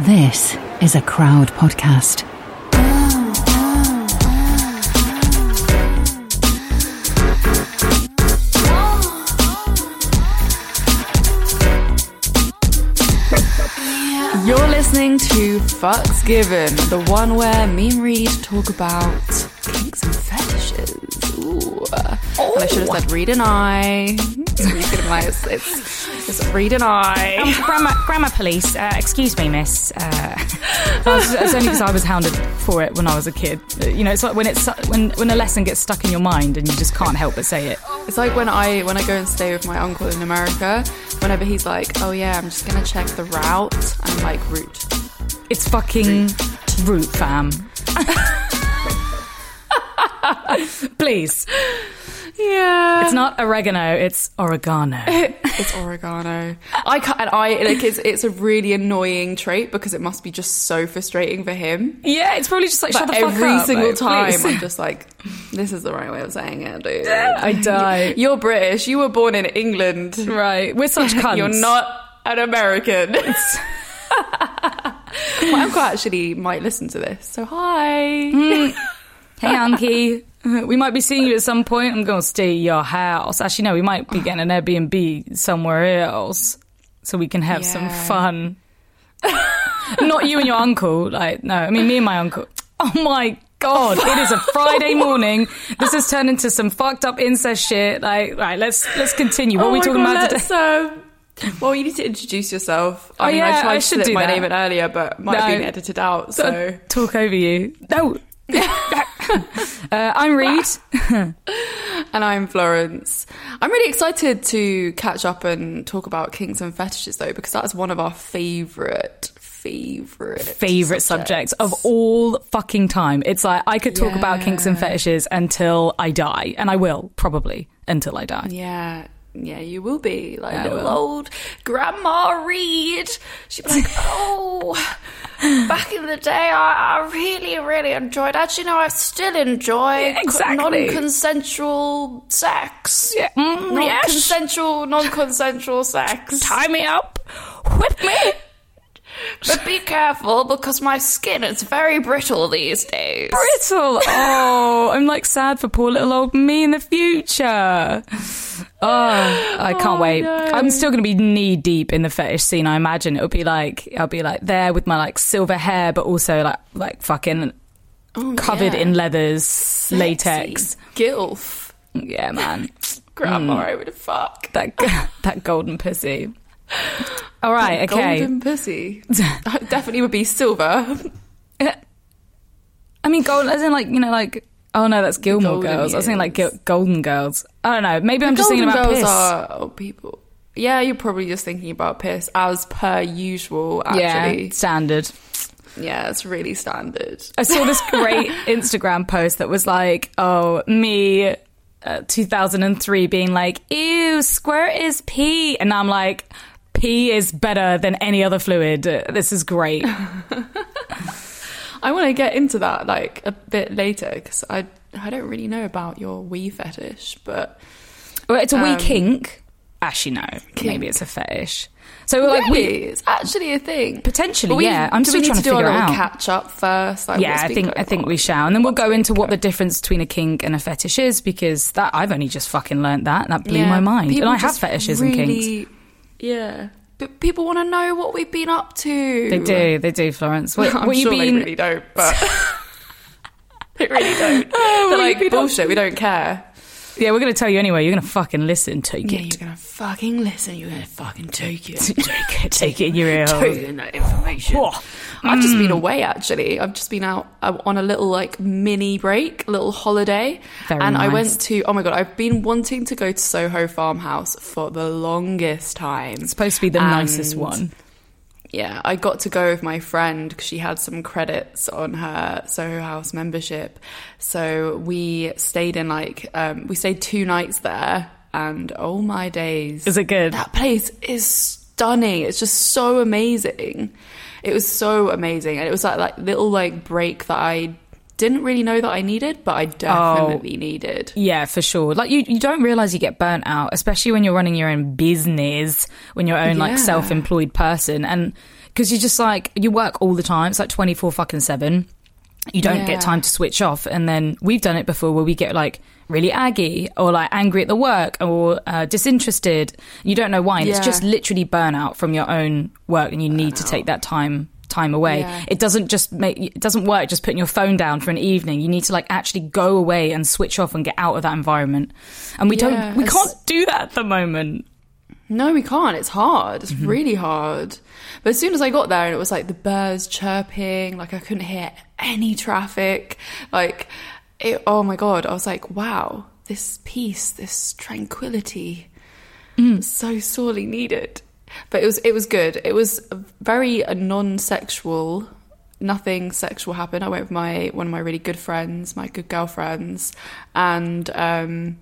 This is a crowd podcast. You're listening to Fucks Given, the one where me and Reed talk about kinks and fetishes. Ooh. And I should have said oh. Reed and I. Reed and I, it's, it's, it's Reed and I. Um, grammar, grammar police. Uh, excuse me, miss. Uh, was, it's only because I was hounded for it when I was a kid. You know, it's like when it's when when a lesson gets stuck in your mind and you just can't help but say it. It's like when I when I go and stay with my uncle in America. Whenever he's like, "Oh yeah, I'm just gonna check the route," I'm like, "Route." It's fucking root, fam. Please. Yeah, It's not oregano, it's oregano. it's oregano. I can't, and I like it's it's a really annoying trait because it must be just so frustrating for him. Yeah, it's probably just like shut the fuck every up. single time, please. I'm just like, this is the right way of saying it, dude. I die. You're British. You were born in England. Right, we're such cunts. You're not an American. My uncle actually might listen to this, so hi. Mm. Hey, Anki. We might be seeing you at some point. I'm going to stay at your house. Actually, no, we might be getting an Airbnb somewhere else so we can have some fun. Not you and your uncle. Like, no, I mean, me and my uncle. Oh my God, it is a Friday morning. This has turned into some fucked up incest shit. Like, right, let's let's continue. What Oh are we talking God, about today? um, well, you need to introduce yourself. I Oh, mean, yeah, I tried I to should slip do my that. name in earlier, but might have been edited out. So Talk over you. No. Uh, I'm Reed. And I'm Florence. I'm really excited to catch up and talk about kinks and fetishes though, because that's one of our favourite, favourite, favorite subjects of all fucking time. It's like I could talk about kinks and fetishes until I die, and I will probably until I die. Yeah, yeah, you will be like I little will. old Grandma Reed. She'd be like, "Oh, back in the day, I, I really, really enjoyed. Actually, no, I still enjoy Yeah, exactly. non-consensual sex. Yeah, mm, non-consensual, non-consensual sex. Tie me up, whip me. But be careful because my skin is very brittle these days. Brittle. Oh, I'm like sad for poor little old me in the future. Oh, I can't wait. no. I'm still going to be knee deep in the fetish scene. I imagine it'll be like I'll be like there with my like silver hair, but also like like fucking covered yeah. in leathers, latex. Gilf. Yeah, man. Grandma, Mm. I would fuck. that that golden pussy. All right, okay. Golden pussy. Definitely would be silver. I mean, gold as in like you know like oh no, that's Gilmore golden Girls. I was thinking like years. Gil- Golden Girls. I don't know. Maybe I'm just thinking about girls piss. are oh, people. Yeah, you're probably just thinking about piss as per usual. Actually, yeah, standard. yeah, it's really standard. I saw this great Instagram post that was like, oh, me. Uh, 2003 being like, ew, squirt is pee. And I'm like, pee is better than any other fluid. This is great. I want to get into that like a bit later because I I don't really know about your wee fetish, but Well, it's a wee Um, kink. Actually, no. Maybe it's a fetish. So, like, we, it's actually a thing. Potentially, we- yeah. I'm still trying to to do figure a little out. catch up first. Like, yeah, I think I think we shall, and then we'll go into what the difference between a kink and a fetish is because that I've only just fucking learnt that. And that blew Yeah, my mind. And I have fetishes and kinks. Yeah, but people want to know what we've been up to. They do, they do, Florence. What, I'm what sure you they really don't, but they really don't. what They're like been bullshit. We don't care. Yeah, we're going to tell you anyway. You're going to fucking listen. Take it. Yeah, it. you're gonna fucking listen. You're gonna fucking take it. Take it. Take it in your ear. Take in that information. Whoa. I've just Mm. been away actually. I've just been out uh, on a little like mini break, a little holiday, Very and I went to. Oh my god, I've been wanting to go to Soho Farmhouse for the longest time. It's supposed to be the nicest one. Yeah, I got to go with my friend because she had some credits on her Soho House membership. So we stayed in like um, we stayed two nights there, and oh my days, Is it good? That place is stunning. It's just so amazing. It was so amazing, and it was like like little like break that I didn't really know that I needed, but I definitely needed. Yeah, for sure. Like you, you don't realize you get burnt out, especially when you're running your own business, when you're own Yeah. like self-employed person, and because you just like you work all the time. It's like twenty four fucking seven. You don't Yeah. get time to switch off, and then we've done it before where we get like really aggy or like angry at the work or uh, disinterested. You don't know why, and it's just literally burnout from your own work, and you need to take that time time away. Yeah. It doesn't just make it doesn't work just putting your phone down for an evening. You need to like actually go away and switch off and get out of that environment. And we Yeah, don't we can't do that at the moment. No, we can't. It's hard. It's Mm-hmm. really hard. But as soon as I got there and it was like the birds chirping, like I couldn't hear any traffic, like it, oh my God, I was like, wow, this peace, this tranquility, Mm. so sorely needed. But it was, it was good. It was very non-sexual. Nothing sexual happened. I went with my, one of my really good friends, my good girlfriends, and, um,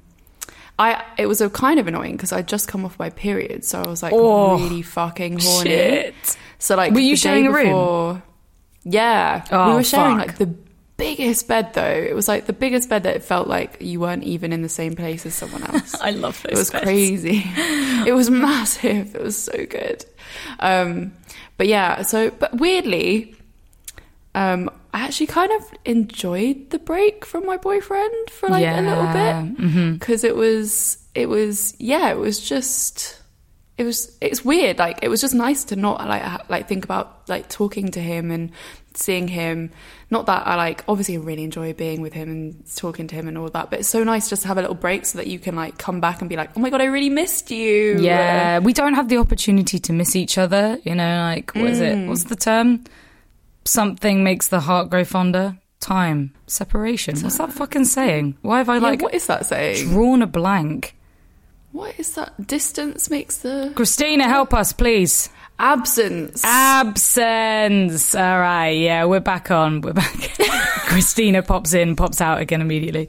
I it was a kind of annoying because I'd just come off my period, so I was like Oh, really fucking horny. shit. So like, Were you sharing a room? Yeah, Oh, we were sharing fuck. like the biggest bed though. It was like the biggest bed that it felt like you weren't even in the same place as someone else. I love those It was beds. crazy. it was massive. It was so good. Um, but yeah, so but weirdly, um, I actually kind of enjoyed the break from my boyfriend for like a little bit because it was it was yeah it was just it was it's weird like it was just nice to not like like think about like talking to him and seeing him not that I like obviously I really enjoy being with him and talking to him and all that but it's so nice just to have a little break so that you can like come back and be like oh my god I really missed you Yeah, we don't have the opportunity to miss each other. You know, like what is Mm. it? What's the term? Something makes the heart grow fonder. Time, separation. What's that fucking saying? Why have I Yeah, like what is that saying drawn a blank? what is that distance makes the Christina, help us, please. Absence Absence. All right, yeah, we're back on. We're back. Christina pops in, pops out again immediately.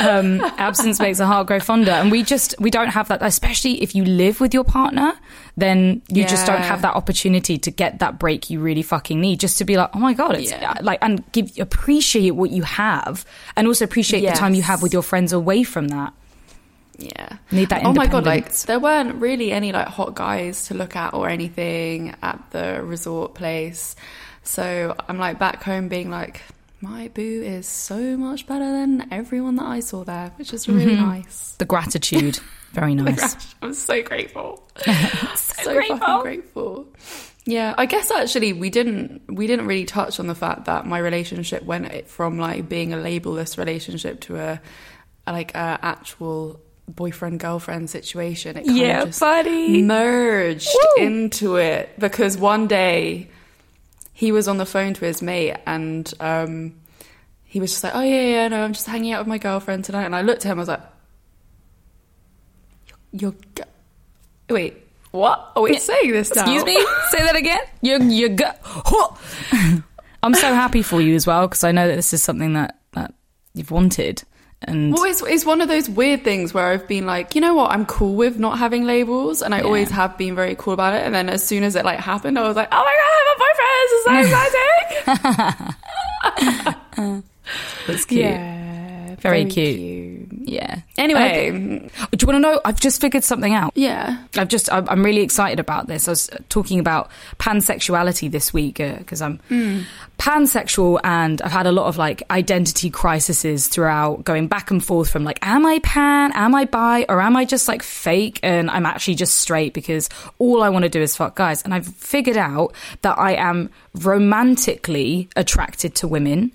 Um, absence makes the heart grow fonder, and we just we don't have that. Especially if you live with your partner, then you just don't have that opportunity to get that break you really fucking need. Just to be like, oh my god, it's Yeah. like and give appreciate what you have, and also appreciate the time you have with your friends away from that. Yeah. Need that Oh my god, like there weren't really any like hot guys to look at or anything at the resort place. So I'm like back home being like, my boo is so much better than everyone that I saw there, which is really Mm-hmm. nice. The gratitude, very nice. I'm so grateful. so grateful. fucking grateful. Yeah, I guess actually we didn't we didn't really touch on the fact that my relationship went from like being a labelless relationship to a, a like a actual boyfriend girlfriend situation. It kind Yeah, of just buddy. merged Woo. into it because one day he was on the phone to his mate and um, he was just like, "Oh yeah, yeah, no, I'm just hanging out with my girlfriend tonight." And I looked at him, I was like, "You're, you're wait." What are we saying this now? Excuse me? Say that again? You, you go. I'm so happy for you as well because I know that this is something that, that you've wanted. And Well, it's, it's one of those weird things where I've been like, you know what, I'm cool with not having labels, and I always have been very cool about it. And then as soon as it like happened, I was like, oh my god, I have a boyfriend! This is so exciting. that's cute. yeah, Very cute. Yeah. Anyway, Okay. do you want to know? I've just figured something out. yeah, I've just, I'm really excited about this. I was talking about pansexuality this week uh, because I'm hmm. pansexual and I've had a lot of like identity crises throughout going back and forth from like, am I pan? Am I bi? Or am I just like fake? And I'm actually just straight because all I want to do is fuck guys. And I've figured out that I am romantically attracted to women,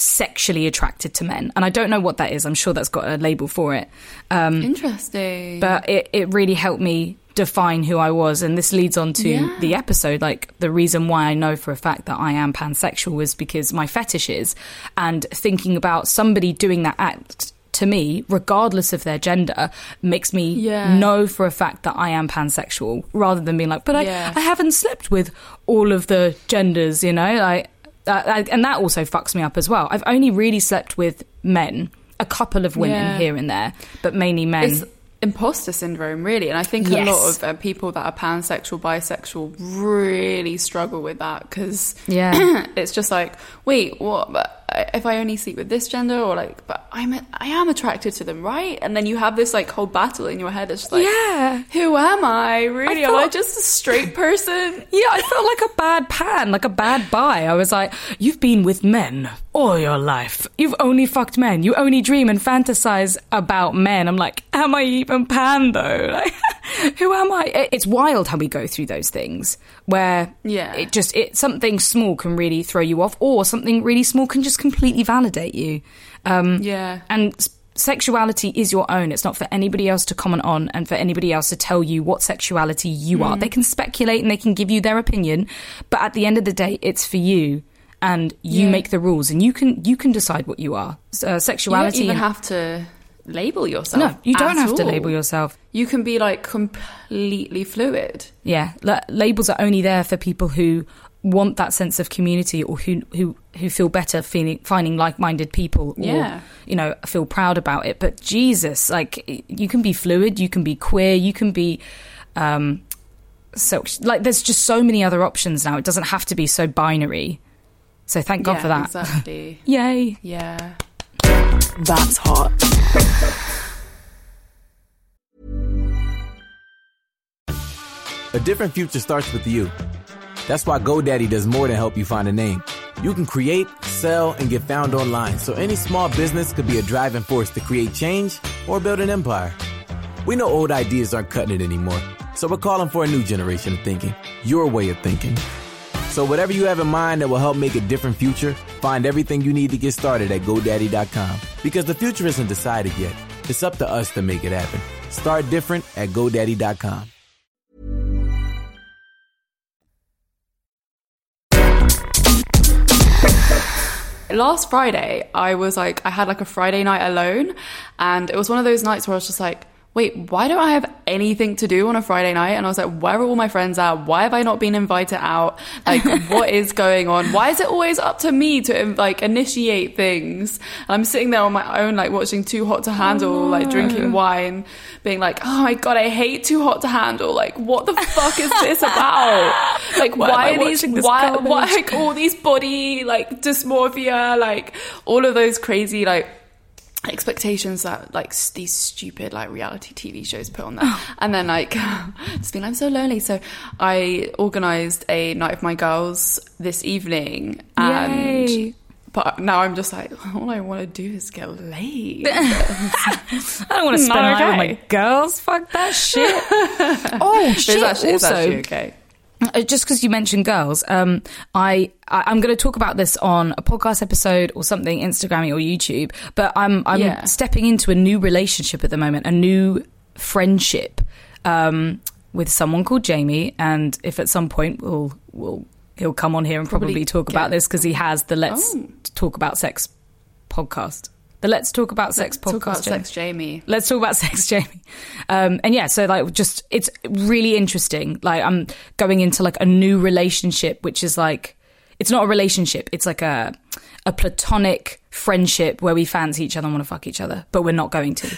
sexually attracted to men. And I don't know what that is. I'm sure that's got a label for it. Um, interesting. but it, it really helped me define who I was. And this leads on to Yeah. the episode. Like, the reason why I know for a fact that I am pansexual was because my fetishes and thinking about somebody doing that act to me, regardless of their gender, makes me Yeah. know for a fact that I am pansexual rather than being like, but I, Yeah. I haven't slept with all of the genders, you know? Like, uh, and that also fucks me up as well. I've only really slept with men, a couple of women Yeah. here and there, but mainly men. It's- imposter syndrome, really. And I think Yes. a lot of uh, people that are pansexual, bisexual really struggle with that because Yeah. it's just like, wait, what? But if I only sleep with this gender, or like, but I'm I am attracted to them, right? And then you have this like whole battle in your head. It's just like, Yeah. who am I really? am I just a straight person? Yeah, I felt like a bad pan, like a bad bi. I was like, you've been with men all your life. You've only fucked men. You only dream and fantasize about men. I'm like, am I even pan though? Like, who am I? It's wild how we go through those things where Yeah. it just it something small can really throw you off, or something really small can just completely validate you. Um, Yeah. and sexuality is your own. It's not for anybody else to comment on and for anybody else to tell you what sexuality you are. They can speculate and they can give you their opinion, but at the end of the day, it's for you. And you Yeah. make the rules, and you can you can decide what you are. Uh, You don't even have to label yourself. no, you don't have to label yourself. You can be like completely fluid. Yeah, la- labels are only there for people who want that sense of community or who who who feel better feeling finding like-minded people or Yeah. you know feel proud about it but jesus like you can be fluid you can be queer you can be um so like there's just so many other options now it doesn't have to be so binary so thank god yeah, for that Exactly. yay yeah. That's hot. A different future starts with you. That's why GoDaddy does more than help you find a name. You can create, sell, and get found online, so any small business could be a driving force to create change or build an empire. We know old ideas aren't cutting it anymore, so we're calling for a new generation of thinking, your way of thinking. So whatever you have in mind that will help make a different future, find everything you need to get started at GoDaddy.com. Because the future isn't decided yet. It's up to us to make it happen. Start different at GoDaddy.com. Last Friday, I was like, I had like a Friday night alone, and it was one of those nights where I was just like, wait, why don't I have anything to do on a Friday night? And I was like, where are all my friends at? Why have I not been invited out? Like, what is going on? Why is it always up to me to like initiate things? And I'm sitting there on my own, like watching Too Hot to Handle, like drinking oh. wine, being like, oh my god, I hate Too Hot to Handle. Like, what the fuck is this about? Like, Why why, are these? Why, garbage? why like all these body like dysmorphia, like all of those crazy like expectations that like these stupid like reality TV shows put on there. Oh. and then like just being I'm so lonely. So I organized a night of my girls this evening and Yay. but now I'm just like all I want to do is get laid. i don't want to spend Not night with my girls fuck that shit oh shit it's actually, it's also actually okay. Uh, just because you mentioned girls, um, I, I I'm going to talk about this on a podcast episode or something, Instagram or YouTube. But I'm I'm Yeah. stepping into a new relationship at the moment, a new friendship um, with someone called Jamie. And if at some point we'll we'll he'll come on here and probably, Probably talk about this because he has the Let's Oh. Talk About Sex podcast. The Let's Talk About Sex podcast. Talk about Jamie. sex, Jamie. Let's talk about sex, Jamie. Um, and yeah, so like, just it's really interesting. Like, I'm going into like a new relationship, which is like, it's not a relationship. It's like a a platonic friendship where we fancy each other and want to fuck each other, but we're not going to.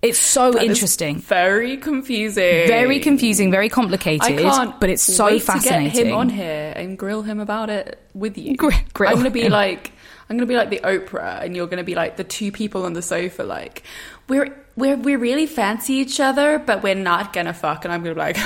It's so That interesting, Very confusing. very confusing, very complicated, I can't but it's so fascinating. To get him on here and grill him about it with you. Gr- I'm gonna be him. like, I'm gonna be like the Oprah, and you're gonna be like the two people on the sofa. Like, we're we're we really fancy each other, but we're not gonna fuck. And I'm gonna be like,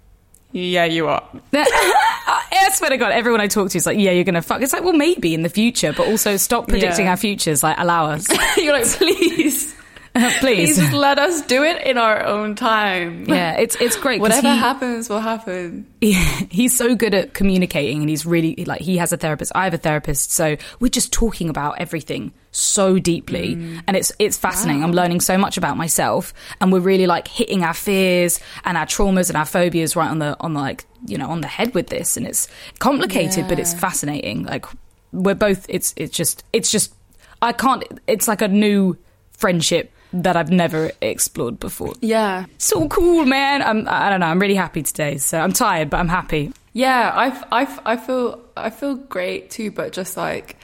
yeah, you are. I swear to God, everyone I talk to is like, yeah, you're going to fuck. It's like, well, maybe in the future, but also stop predicting Yeah. our futures. Like, allow us. you're like, please, please Please. just let us do it in our own time. Yeah, it's it's great. Whatever he- happens will happen. Yeah, he's so good at communicating and he's really like he has a therapist i have a therapist so we're just talking about everything so deeply mm. and it's it's fascinating i'm learning so much about myself and we're really like hitting our fears and our traumas and our phobias right on the on the like you know on the head with this and it's complicated but it's fascinating like we're both it's it's just it's just i can't it's like a new friendship that i've never explored before Yeah. so cool man i'm i don't know i'm really happy today so i'm tired but i'm happy Yeah, I, I, I feel I feel great too, but just like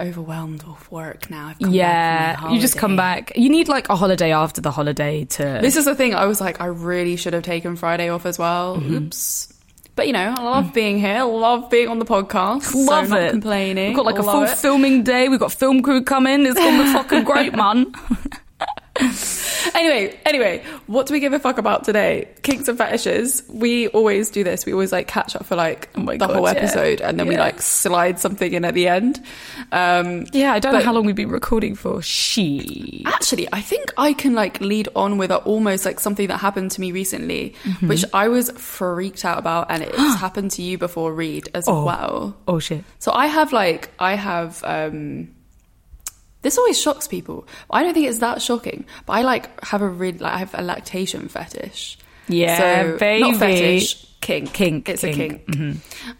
overwhelmed with work now. I've come Yeah, you just come back. You need like a holiday after the holiday to. This is the thing. I was like, I really should have taken Friday off as well. Mm-hmm. Oops. But you know, I love being here. I love being on the podcast. Love so not it. Complaining. We've got like a full it. filming day. We've got film crew coming. It's gonna be fucking great, man. Anyway, anyway, what do we give a fuck about today? Kinks and fetishes. We always do this. We always like catch up for like Oh my the God, whole yeah. episode, and then we like slide something in at the end. Um, Yeah, I don't know how long we've been recording for. She. Actually, I think I can like lead on with a, almost like something that happened to me recently, Mm-hmm. which I was freaked out about, and it's happened to you before, Reed, as Oh. well. Oh shit. So I have like I have um this always shocks people. I don't think it's that shocking, but I like have a really like I have a lactation fetish. Yeah, so, baby. Not fetish, kink. Kink, It's kink. a kink.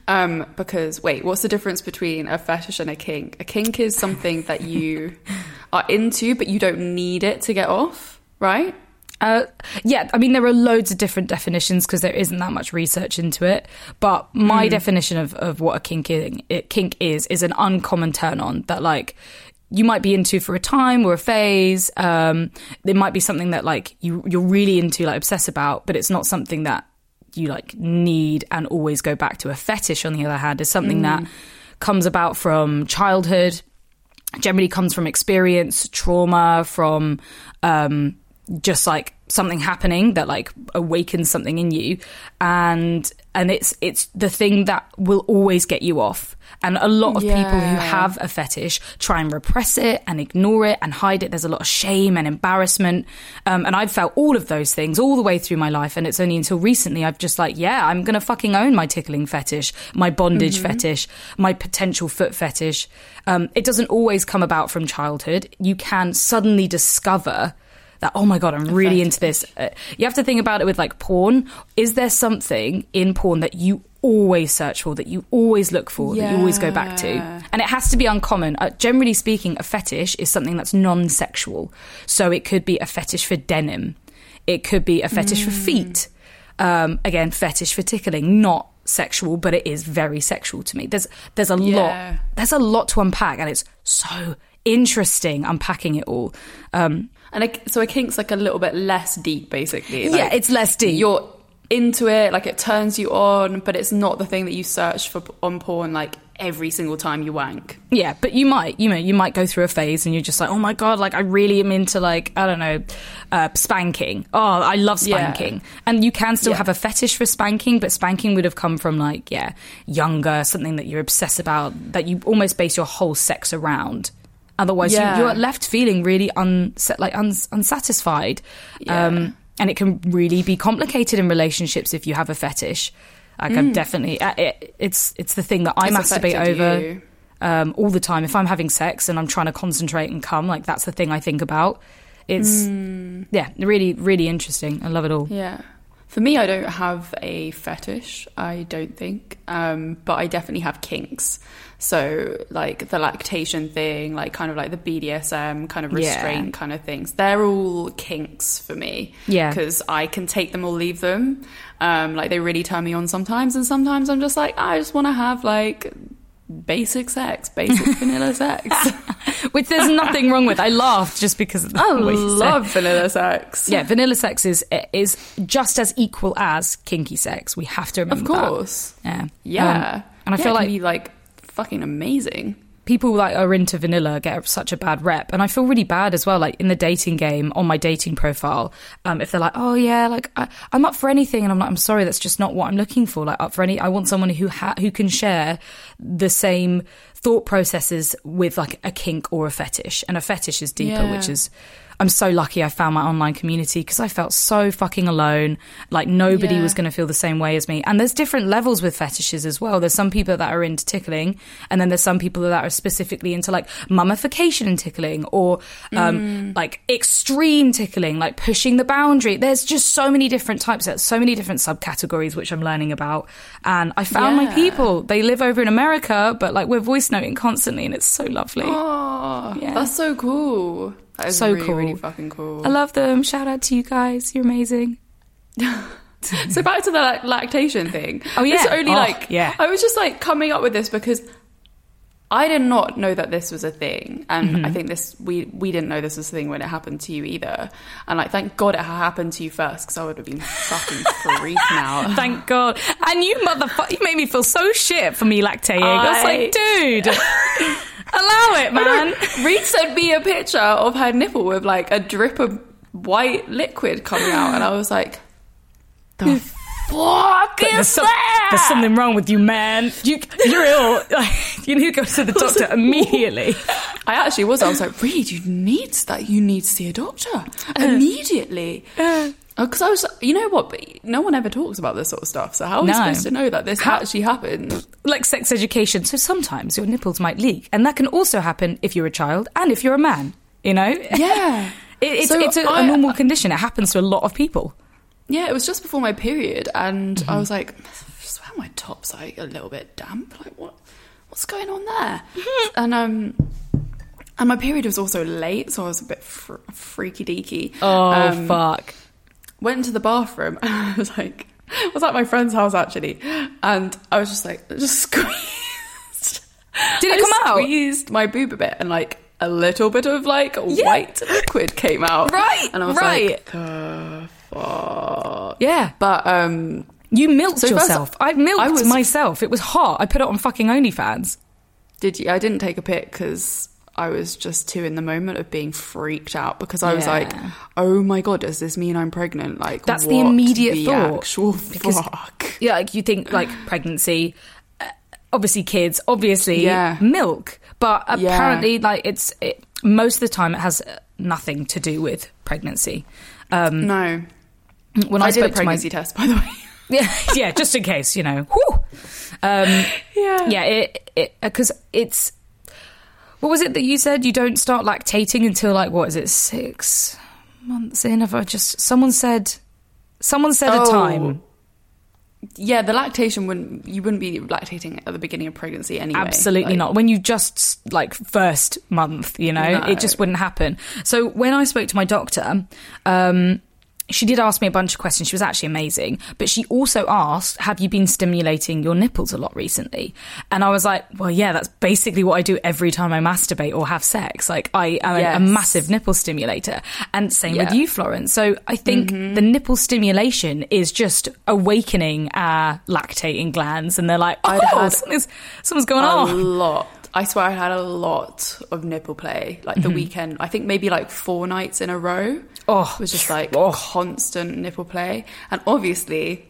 Um, because wait, what's the difference between a fetish and a kink? A kink is something that you are into, but you don't need it to get off, right? Uh, yeah, I mean there are loads of different definitions because there isn't that much research into it. But my definition of, of what a kink is, it, kink is is an uncommon turn on that like you might be into for a time or a phase. Um, it might be something that like you you're really into, like obsess about, but it's not something that you like need and always go back to. A fetish, on the other hand, is something that comes about from childhood generally comes from experience, trauma, from um, just like something happening that like awakens something in you, and and it's it's the thing that will always get you off. And a lot of people who have a fetish try and repress it and ignore it and hide it. There's a lot of shame and embarrassment. Um, and I've felt all of those things all the way through my life. And it's only until recently I've just like, yeah, I'm going to fucking own my tickling fetish, my bondage fetish, my potential foot fetish. Um, it doesn't always come about from childhood. You can suddenly discover that oh my god i'm really into this. Uh, you have to think about it with like porn. Is there something in porn that you always search for that you always look for that you always go back to? And it has to be uncommon. Uh, generally speaking a fetish is something that's non-sexual. So it could be a fetish for denim. It could be a fetish for feet. Um, again fetish for tickling. Not sexual but it is very sexual to me. There's there's a Yeah. lot there's a lot to unpack and it's so interesting unpacking it all. Um, And a, so a kink's like a little bit less deep, basically. yeah, it's less deep. You're into it, like it turns you on, but it's not the thing that you search for on porn like every single time you wank. yeah, but you might, you know, you might go through a phase and you're just like, oh my god, like I really am into like I don't know, uh, spanking. Oh, I love Yeah. spanking, and you can still Yeah. have a fetish for spanking, but spanking would have come from like yeah, younger, something that you're obsessed about, that you almost base your whole sex around. Otherwise, Yeah. you, you're left feeling really unset, like uns unsatisfied. Yeah. Um, and it can really be complicated in relationships if you have a fetish. Like I'm definitely, uh, it, it's it's the thing that I Mm. It's masturbate over um, all the time. If I'm having sex and I'm trying to concentrate and come, like that's the thing I think about. It's yeah, really, really interesting. I love it all. Yeah. For me, I don't have a fetish, I don't think, um, but I definitely have kinks. So, like the lactation thing, like kind of like the BDSM kind of Yeah. restraint kind of things, they're all kinks for me. Yeah. Because I can take them or leave them. Um, like they really turn me on sometimes, and sometimes I'm just like, I just want to have like basic sex, basic vanilla sex. Which there's nothing wrong with. I laughed just because of the I way you said- love vanilla sex. Yeah, vanilla sex is is just as equal as kinky sex. We have to remember Of that. course. Yeah, Yeah. Um, and I Yeah, feel it like be like fucking amazing. People that are into vanilla get such a bad rep and i feel really bad as well like in the dating game on my dating profile um, if they're like oh yeah like I, i'm up for anything and i'm like i'm sorry that's just not what i'm looking for like up for any i want someone who ha- who can share the same thought processes with like a kink or a fetish and a fetish is deeper Yeah. which is I'm so lucky I found my online community because I felt so fucking alone. Like nobody Yeah. was going to feel the same way as me. And there's different levels with fetishes as well. There's some people that are into tickling, and then there's some people that are specifically into like mummification and tickling, or um, like extreme tickling, like pushing the boundary. There's just so many different types. So many different subcategories which I'm learning about. And I found my people. They live over in America, but like we're voice noting constantly, and it's so lovely. Oh, Yeah. that's so cool. So really, cool. really fucking cool. I love them. Shout out to you guys. You're amazing. so back to the like, lactation thing. Oh, yeah. It's only Oh, like yeah. I was just like coming up with this because I did not know that this was a thing, and Mm-hmm. I think this we we didn't know this was a thing when it happened to you either. And like, thank God it happened to you first, because I would have been fucking freaking out. Thank God. And you motherfucker, you made me feel so shit for me lactating. I, was like, dude, allow it, man. Reed sent me a picture of her nipple with like a drip of white liquid coming out, and I was like, the fuck is There's, some- that? there's something wrong with you, man. You, you're ill. You need to go to the doctor immediately. I actually was. I was like, Reed, you need that. You need to see a doctor uh. immediately. Uh. Because I was, you know what? But no one ever talks about this sort of stuff. So how are we No. supposed to know that this How- actually happened? Like sex education. So sometimes your nipples might leak, and that can also happen if you're a child and if you're a man. You know? Yeah. It, it's So it's a, a I- normal condition. It happens to a lot of people. Yeah, it was just before my period, and Mm-hmm. I was like, I swear my top's like a little bit damp. Like what? What's going on there? and um, and my period was also late, so I was a bit fr- freaky deaky. Oh Um, fuck! Went into the bathroom and I was like, I was at my friend's house actually, and I was just like, just squeezed. Did it I come out? Squeezed my boob a bit, and like a little bit of like white liquid came out. Right, and I was right. like, the fuck. Yeah, But um, you milked So first- yourself. I milked I was- myself. It was hot. I put it on fucking OnlyFans. did you? I didn't take a pic because. I was just too in the moment of being freaked out because I was Yeah. like, "Oh my god, does this mean I'm pregnant?" Like That's the immediate the thought. Actual Because- fuck. Yeah, like you think like pregnancy, uh, obviously kids, obviously Yeah. milk, but Yeah. apparently like it's it, most of the time it has uh, nothing to do with pregnancy. Um, No, when I, I, did a to my pregnancy test, by the way. yeah, yeah, just in case, you know. Whew. Um, Yeah. yeah, it it because it's what was it that you said? You don't start lactating until like what is it six months in? If I just someone said someone said a Oh. time. Yeah, the lactation wouldn't you wouldn't be lactating at the beginning of pregnancy anyway. Absolutely Like, not. When you just like first month, you know, No. it just wouldn't happen. So when I spoke to my doctor, um, she did ask me a bunch of questions. She was actually amazing, but she also asked, "Have you been stimulating your nipples a lot recently?" And I was like, "Well, yeah, that's basically what I do every time I masturbate or have sex. Like I am a- a, massive nipple stimulator, and same with you, Florence. So I think Mm-hmm. the nipple stimulation is just awakening our lactating glands, and they're like, "Oh, had something's something's going a on." A lot. I swear I had a lot of nipple play. Like the weekend, I think maybe like four nights in a row. Oh, it was just like oh. constant nipple play. And obviously,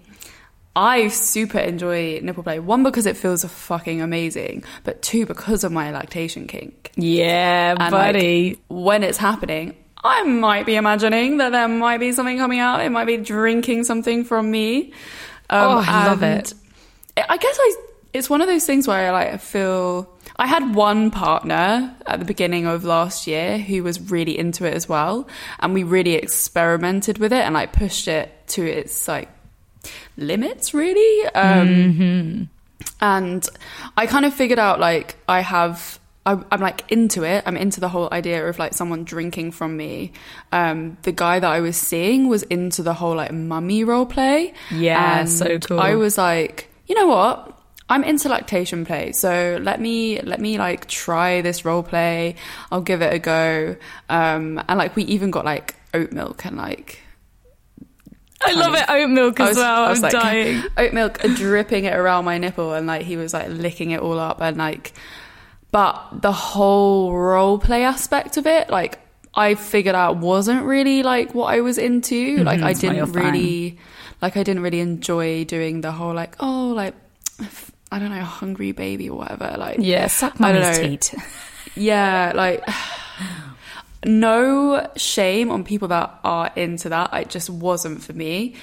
I super enjoy nipple play. One because it feels fucking amazing, but two because of my lactation kink. Yeah, And buddy. like, when it's happening, I might be imagining that there might be something coming out. It might be drinking something from me. Um, Oh, I love it. I guess I. It's one of those things where I like I feel. I had one partner at the beginning of last year who was really into it as well, and we really experimented with it and like pushed it to its like limits, really. Um, and I kind of figured out like I have I, I'm like into it. I'm into the whole idea of like someone drinking from me. Um, the guy that I was seeing was into the whole like mummy role play. Yeah, And so cool. I was like, you know what? I'm into lactation play, so let me let me like try this role play. I'll give it a go. Um, and like we even got like oat milk and like I love it. Oat milk as was, well. I was I'm like dying. oat milk dripping it around my nipple, and like he was like licking it all up, and like, but the whole role play aspect of it, like I figured out wasn't really like what I was into. like I it's not your didn't really, like I didn't really enjoy doing the whole like oh like I don't know hungry baby or whatever. Like Yeah, suck mummy's teat. yeah, like no shame on people that are into that. It just wasn't for me.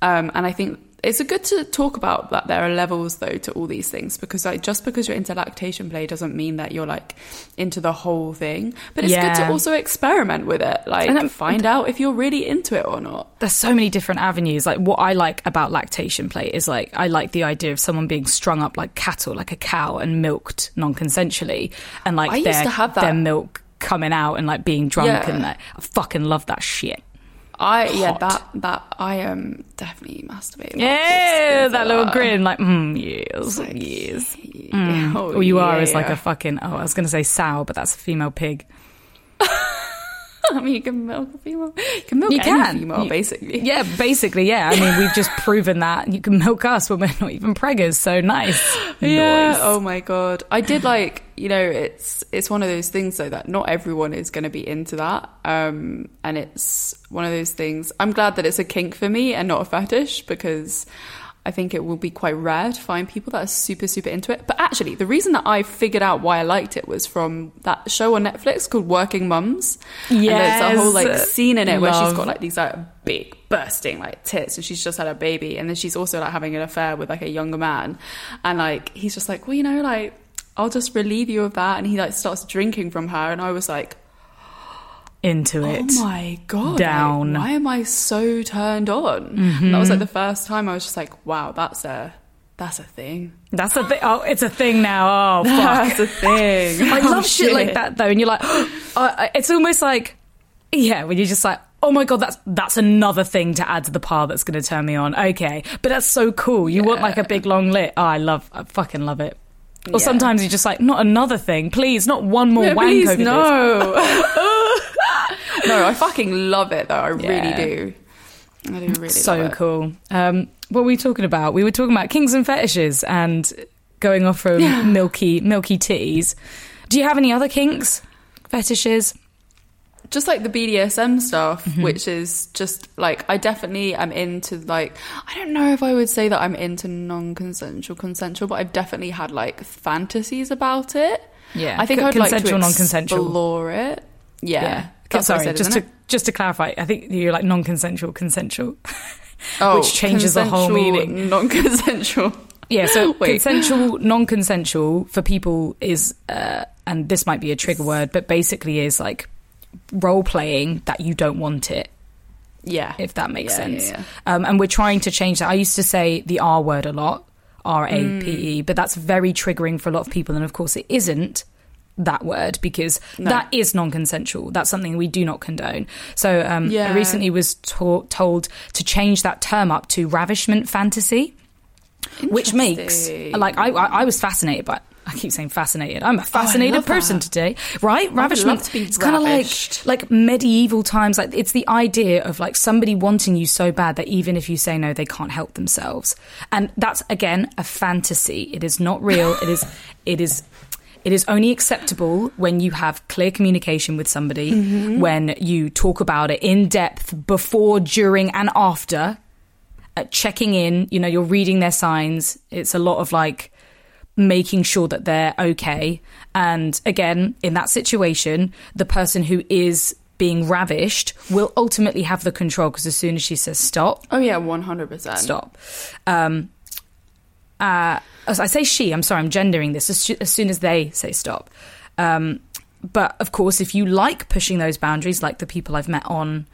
Um, and I think it's a good to talk about that there are levels though to all these things because like just because you're into lactation play doesn't mean that you're like into the whole thing. But it's good to also experiment with it. Like And find out if you're really into it or not. There's so many different avenues. Like what I like about lactation play is like I like the idea of someone being strung up like cattle, like a cow, and milked non-consensually, and like I used their to have that. their milk coming out and like being drunk, Yeah. and like, I fucking love that shit. I yeah that that I am definitely masturbating. Yeah, that little grin, like, mm, yes, Like, yes. yeah. Oh, you are yeah, is like a fucking, oh, I was going to say sow, but that's a female pig. I mean, you can milk a female. You can milk You any can. female, You- basically. Yeah, basically, yeah. I mean, we've just proven that you can milk us when we're not even preggers, so nice. Yeah. Nice. Oh my god. I did like you know it's it's one of those things though that not everyone is going to be into that. Um, and it's one of those things. I'm glad that it's a kink for me and not a fetish because. I think it will be quite rare to find people that are super, super into it. But actually, the reason that I figured out why I liked it was from that show on Netflix called Working Mums. And there's a whole like scene in it where she's got like these like big bursting like tits and she's just had a baby. And then she's also like having an affair with like a younger man. And like he's just like well you know like I'll just relieve you of that. And he like starts drinking from her. And I was like Into it. oh my god like, Down. why am I so turned on and that was like the first time I was just like wow that's a that's a thing That's a thing. Oh, it's a thing now. Oh, fuck. that's a thing I Oh, love shit. like that though, and you're like, uh, it's almost like, yeah, when you're just like, oh my god, that's that's another thing to add to the pile that's going to turn me on. Okay, but that's so cool. You want like a big long lit. Oh, I love, I fucking love it. Or Yeah. sometimes you're just like, not another thing, please, not one more No, wank please, over this. no. I fucking love it though. I Yeah. really do. I do really so love it. cool. Um, what were we talking about? We were talking about kinks and fetishes and going off from milky milky titties. Do you have any other kinks, fetishes? Just like the BDSM stuff, Mm-hmm. which is just like I definitely am into like I don't know if I would say that I'm into non-consensual consensual, but I've definitely had like fantasies about it. Yeah. I think C- I'd like to non-consensual. explore it. Yeah, Okay, I sorry, said, just to it? just to clarify, I think you're like non-consensual, consensual. Oh, which changes the whole meaning. Non-consensual. Yeah, so Wait. consensual, non-consensual for people is, uh, and this might be a trigger word, but basically is like role playing that you don't want it. Yeah, if that makes Yeah, sense. yeah, Um, and we're trying to change that. I used to say the R word a lot, R A P E, Mm. E, but that's very triggering for a lot of people. And of course, it isn't that word because No. that is non-consensual. That's something we do not condone. So um, Yeah. I recently was to- told to change that term up to ravishment fantasy, which makes like I, I, I was fascinated by. I keep saying fascinated. I'm a fascinated love person that. today, right? Ravishment. to it's kind of like like medieval times like it's the idea of like somebody wanting you so bad that even if you say no they can't help themselves and that's again a fantasy it is not real it is it is it is only acceptable when you have clear communication with somebody Mm-hmm. when you talk about it in depth before during and after uh, checking in you know you're reading their signs it's a lot of like making sure that they're okay and again in that situation the person who is being ravished will ultimately have the control because as soon as she says stop Oh yeah, one hundred percent. stop um uh i say she i'm sorry i'm gendering this as, as soon as they say stop. Um but of course if you like pushing those boundaries like the people i've met on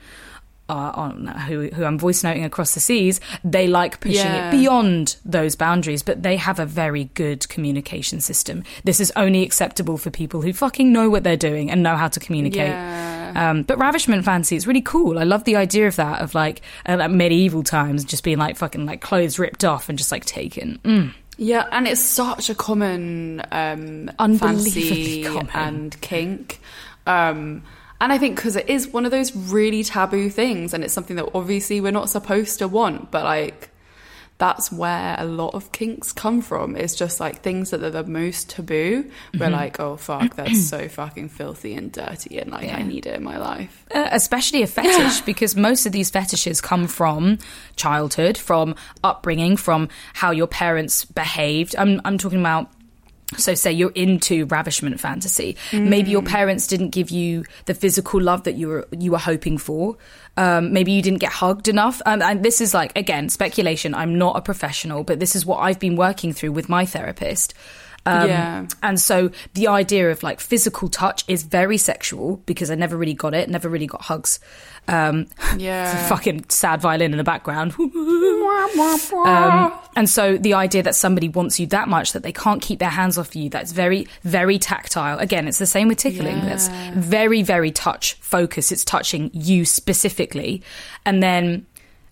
uh, on who who I'm voice noting across the seas, they like pushing Yeah. it beyond those boundaries, but they have a very good communication system. This is only acceptable for people who fucking know what they're doing and know how to communicate. Yeah. Um, but ravishment fancy, it's really cool. I love the idea of that, of like, uh, like medieval times, just being like fucking like clothes ripped off and just like taken. Mm. Yeah, and it's such a common um, fantasy common. and kink. Um, and I think because it is one of those really taboo things, and it's something that obviously we're not supposed to want, but like that's where a lot of kinks come from. It's just like things that are the most taboo. We're Mm-hmm. like, oh fuck, that's so fucking filthy and dirty, and like I need it in my life. Uh, especially a fetish because most of these fetishes come from childhood from upbringing from how your parents behaved i'm, I'm talking about so say you're into ravishment fantasy. Maybe your parents didn't give you the physical love that you were you were hoping for. Um, maybe you didn't get hugged enough. Um, and this is like again speculation. I'm not a professional but this is what i've been working through with my therapist Um, Yeah. And so the idea of like physical touch is very sexual because I never really got it, never really got hugs. Um, Yeah. fucking sad violin in the background. um, and so the idea that somebody wants you that much that they can't keep their hands off you, that's very, very tactile. Again, it's the same with tickling. That's very, very touch focus. It's touching you specifically. And then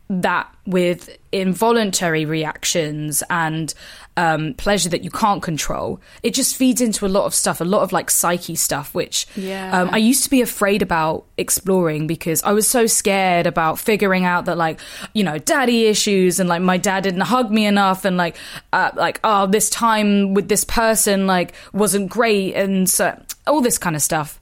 that with involuntary reactions and um, pleasure that you can't control, it just feeds into a lot of stuff, a lot of like psyche stuff, which Yeah. um, I used to be afraid about exploring because I was so scared about figuring out that like you know daddy issues and like my dad didn't hug me enough and like uh, like oh this time with this person like wasn't great and so all this kind of stuff.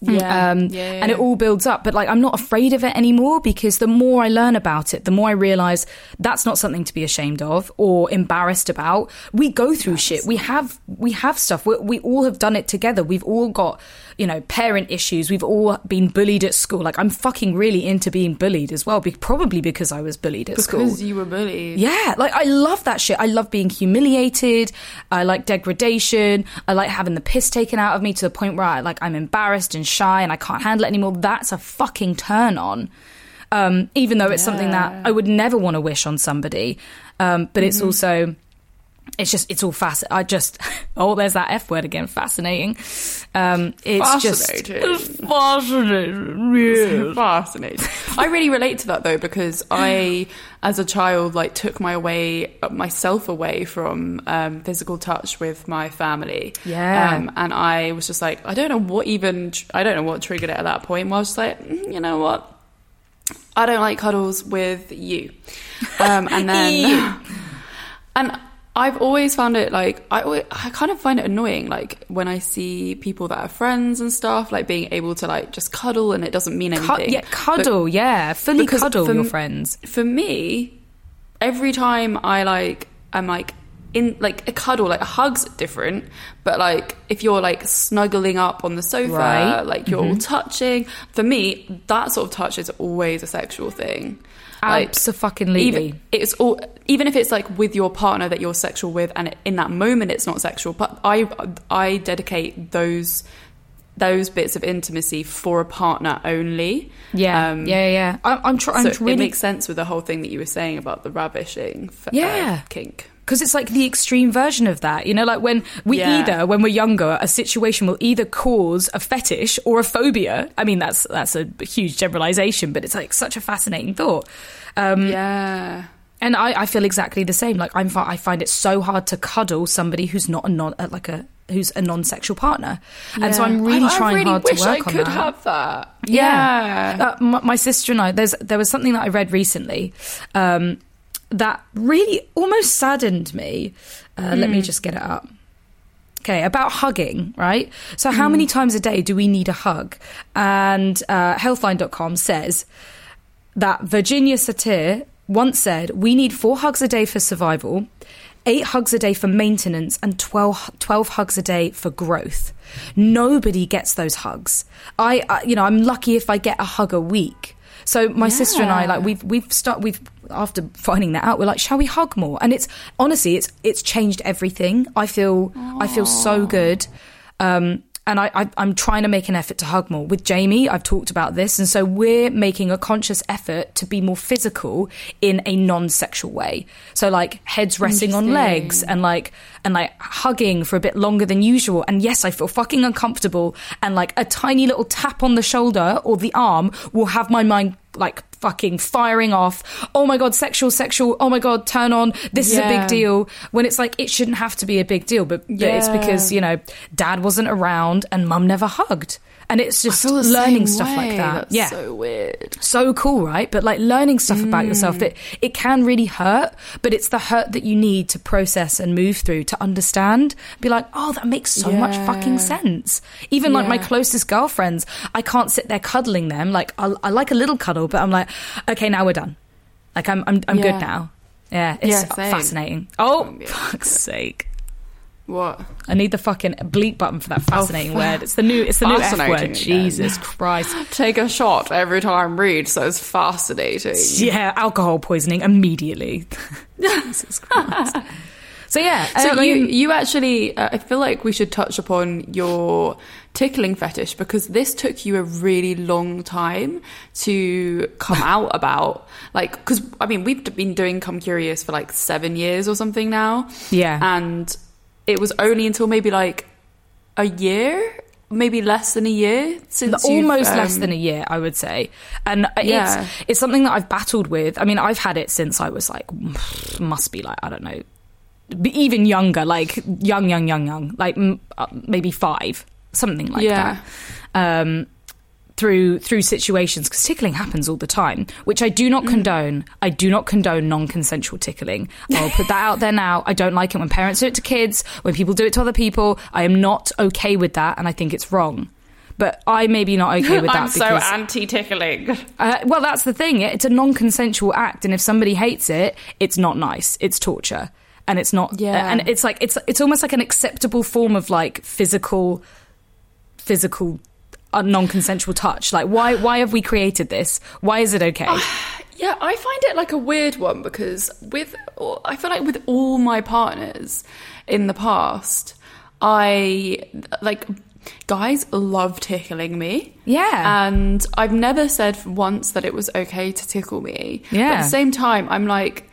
Yeah. Um, Yeah, yeah, and it all builds up. But like, I'm not afraid of it anymore because the more I learn about it, the more I realize that's not something to be ashamed of or embarrassed about. We go through shit. We have, we have stuff. We, we all have done it together. We've all got, you know, parent issues. We've all been bullied at school. Like, I'm fucking really into being bullied as well, be- probably because I was bullied at school. Because you were bullied. Yeah, like I love that shit. I love being humiliated. I like degradation. I like having the piss taken out of me to the point where I like I'm embarrassed and shy and I can't handle it anymore. That's a fucking turn on. Um, even though it's something that I would never want to wish on somebody. Um, but it's also it's just it's all fast. I just oh, there's that f word again. Fascinating. Um, it's Fascinating. just fascinating. Yeah. Fascinating. I really relate to that though because I, as a child, like took my way myself away from um, physical touch with my family. Yeah. Um, and I was just like, I don't know what even I don't know what triggered it at that point. Where I was just like, "Mm, you know what, I don't like cuddles with you. Um, and then and I've always found it like I always, I kind of find it annoying like when I see people that are friends and stuff like being able to like just cuddle and it doesn't mean Cu- anything. yeah, cuddle. yeah, fully cuddle for your friends. For me, every time I like I'm like in like a cuddle like a hug's different but like if you're like snuggling up on the sofa Right. Mm-hmm. like you're all touching for me that sort of touch is always a sexual thing Like, Absolutely. even it's all even if it's like with your partner that you're sexual with and in that moment it's not sexual but i i dedicate those those bits of intimacy for a partner only Yeah, Um, yeah, yeah. I, I'm trying. so really it makes sense with the whole thing that you were saying about the ravishing f- uh, Yeah. kink because it's like the extreme version of that. You know, like when we Yeah. either, when we're younger, a situation will either cause a fetish or a phobia. I mean, that's that's a huge generalization, but it's like such a fascinating thought. Um, yeah And I, I feel exactly the same. Like I'm, I find it so hard to cuddle somebody who's not a non, uh, like a who's a non-sexual partner, and so I'm really I, trying I really hard wish to work I on could that. have that Yeah. yeah, Uh, my, my sister and I, there's there was something that I read recently um, that really almost saddened me. Uh, Let me just get it up. Okay, about hugging, right? So, how many times a day do we need a hug? And uh, Healthline.com says that Virginia Satir once said, We need four hugs a day for survival, eight hugs a day for maintenance, and 12, 12 hugs a day for growth. Nobody gets those hugs. I, I, you know, I'm lucky if I get a hug a week. So my sister and I, like, we've we've start we've after finding that out, we're like, shall we hug more? And it's honestly, it's it's changed everything. I feel I feel so good. Um, and I, I, I'm trying to make an effort to hug more. With Jamie, I've talked about this, and so we're making a conscious effort to be more physical in a non-sexual way. So like heads resting on legs, and like and like hugging for a bit longer than usual. And yes, I feel fucking uncomfortable, and like a tiny little tap on the shoulder or the arm will have my mind like fucking firing off. Oh my god, sexual, sexual. Oh my god, turn on. This is a big deal. When it's like it shouldn't have to be a big deal, but, but it's because you know dad wasn't around and mum never hugged, and it's just I feel the learning stuff like that. That's yeah, so weird so cool, right? But like learning stuff about mm. yourself that it can really hurt, but it's the hurt that you need to process and move through to understand. Be like, oh, that makes so much fucking sense. Even like my closest girlfriends, I can't sit there cuddling them. Like I, I like a little cuddle, but I'm like, okay, now we're done. Like I'm, I'm, I'm Yeah. good now. Yeah, it's Yeah, fascinating. Oh, fuck's sake. What I need the fucking bleep button for that fascinating fa- word. It's the new, it's the new F word. again. Jesus Christ. take a shot every time read, so it's fascinating Yeah, alcohol poisoning immediately. Jesus Christ. So yeah, So I you you actually, uh, I feel like we should touch upon your tickling fetish because this took you a really long time to come out about. Like, because I mean, we've been doing Come Curious for like seven years or something now. Yeah. and it was only until maybe like a year, maybe less than a year since almost less um, than a year, I would say. And Yeah. it's it's something that I've battled with. I mean, I've had it since I was like, must be like I don't know, even younger, like young, young, young, young, like uh, maybe five, something like Yeah. that. Um, through through situations because tickling happens all the time, which I do not Mm. condone. I do not condone non-consensual tickling. I'll put that out there now. I don't like it when parents do it to kids, when people do it to other people. I am not okay with that, and I think it's wrong. But I may be not okay with that I'm so because anti tickling. uh, well, that's the thing. It's a non-consensual act, and if somebody hates it, it's not nice. It's torture, and it's not. Yeah. and it's like it's it's almost like an acceptable form of like physical, physical, uh, non-consensual touch. Like, why why have we created this? Why is it okay? Yeah, I find it like a weird one because with I feel like with all my partners in the past, I like guys love tickling me. Yeah. And I've never said once that it was okay to tickle me. yeah But at the same time, I'm like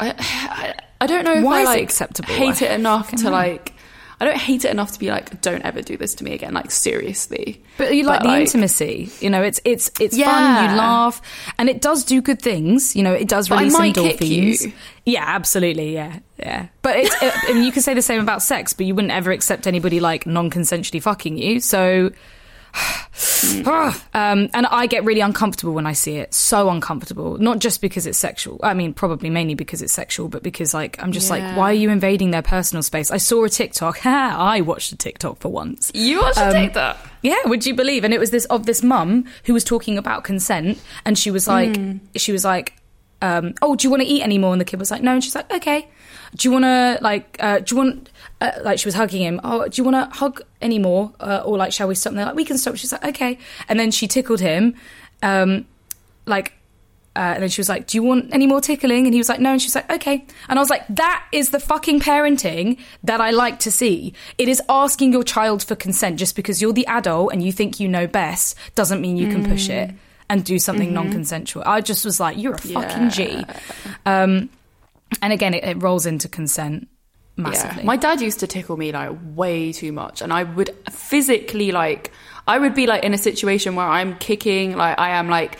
I I, I don't know if Why I like acceptable? hate it enough to like I don't hate it enough to be like, don't ever do this to me again. Like seriously, But you like But, the intimacy, you know. It's it's it's fun. You laugh, and it does do good things. You know, it does I release endorphins. you. Yeah, absolutely. Yeah, yeah. But it's uh, and you can say the same about sex, but you wouldn't ever accept anybody like non-consensually fucking you. So. Um, and I get really uncomfortable when I see it. So uncomfortable. Not just because it's sexual. I mean, probably mainly because it's sexual, but because like I'm just Yeah. like, why are you invading their personal space? I saw a TikTok. I watched a TikTok for once. you watched to take that. Yeah, would you believe? And it was this of this mum who was talking about consent, and she was like, Hmm. she was like, um, "Oh, do you want to eat anymore?" And the kid was like, "No." And she's like, "Okay." Do you want to like? Uh, do you want uh, like? She was hugging him. Oh, do you want to hug anymore? Uh, or like, shall we stop? And they're like, "We can stop." She's like, "Okay." And then she tickled him, um, like. Uh, and then she was like, "Do you want any more tickling?" And he was like, "No." And she's like, "Okay." And I was like, "That is the fucking parenting that I like to see. It is asking your child for consent just because you're the adult and you think you know best doesn't mean you can push it and do something non-consensual." I just was like, "You're a fucking G." Um, and again, it, it rolls into consent massively. Yeah. My dad used to tickle me like way too much, and I would physically like I would be like in a situation where I'm kicking, like I am like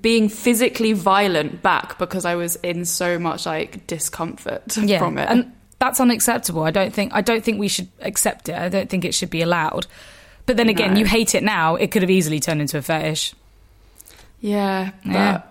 being physically violent back because I was in so much like discomfort yeah, from it. and that's unacceptable. I don't think I don't think we should accept it. I don't think it should be allowed. But then again, No. you hate it now. It could have easily turned into a fetish. yeah, but Yeah.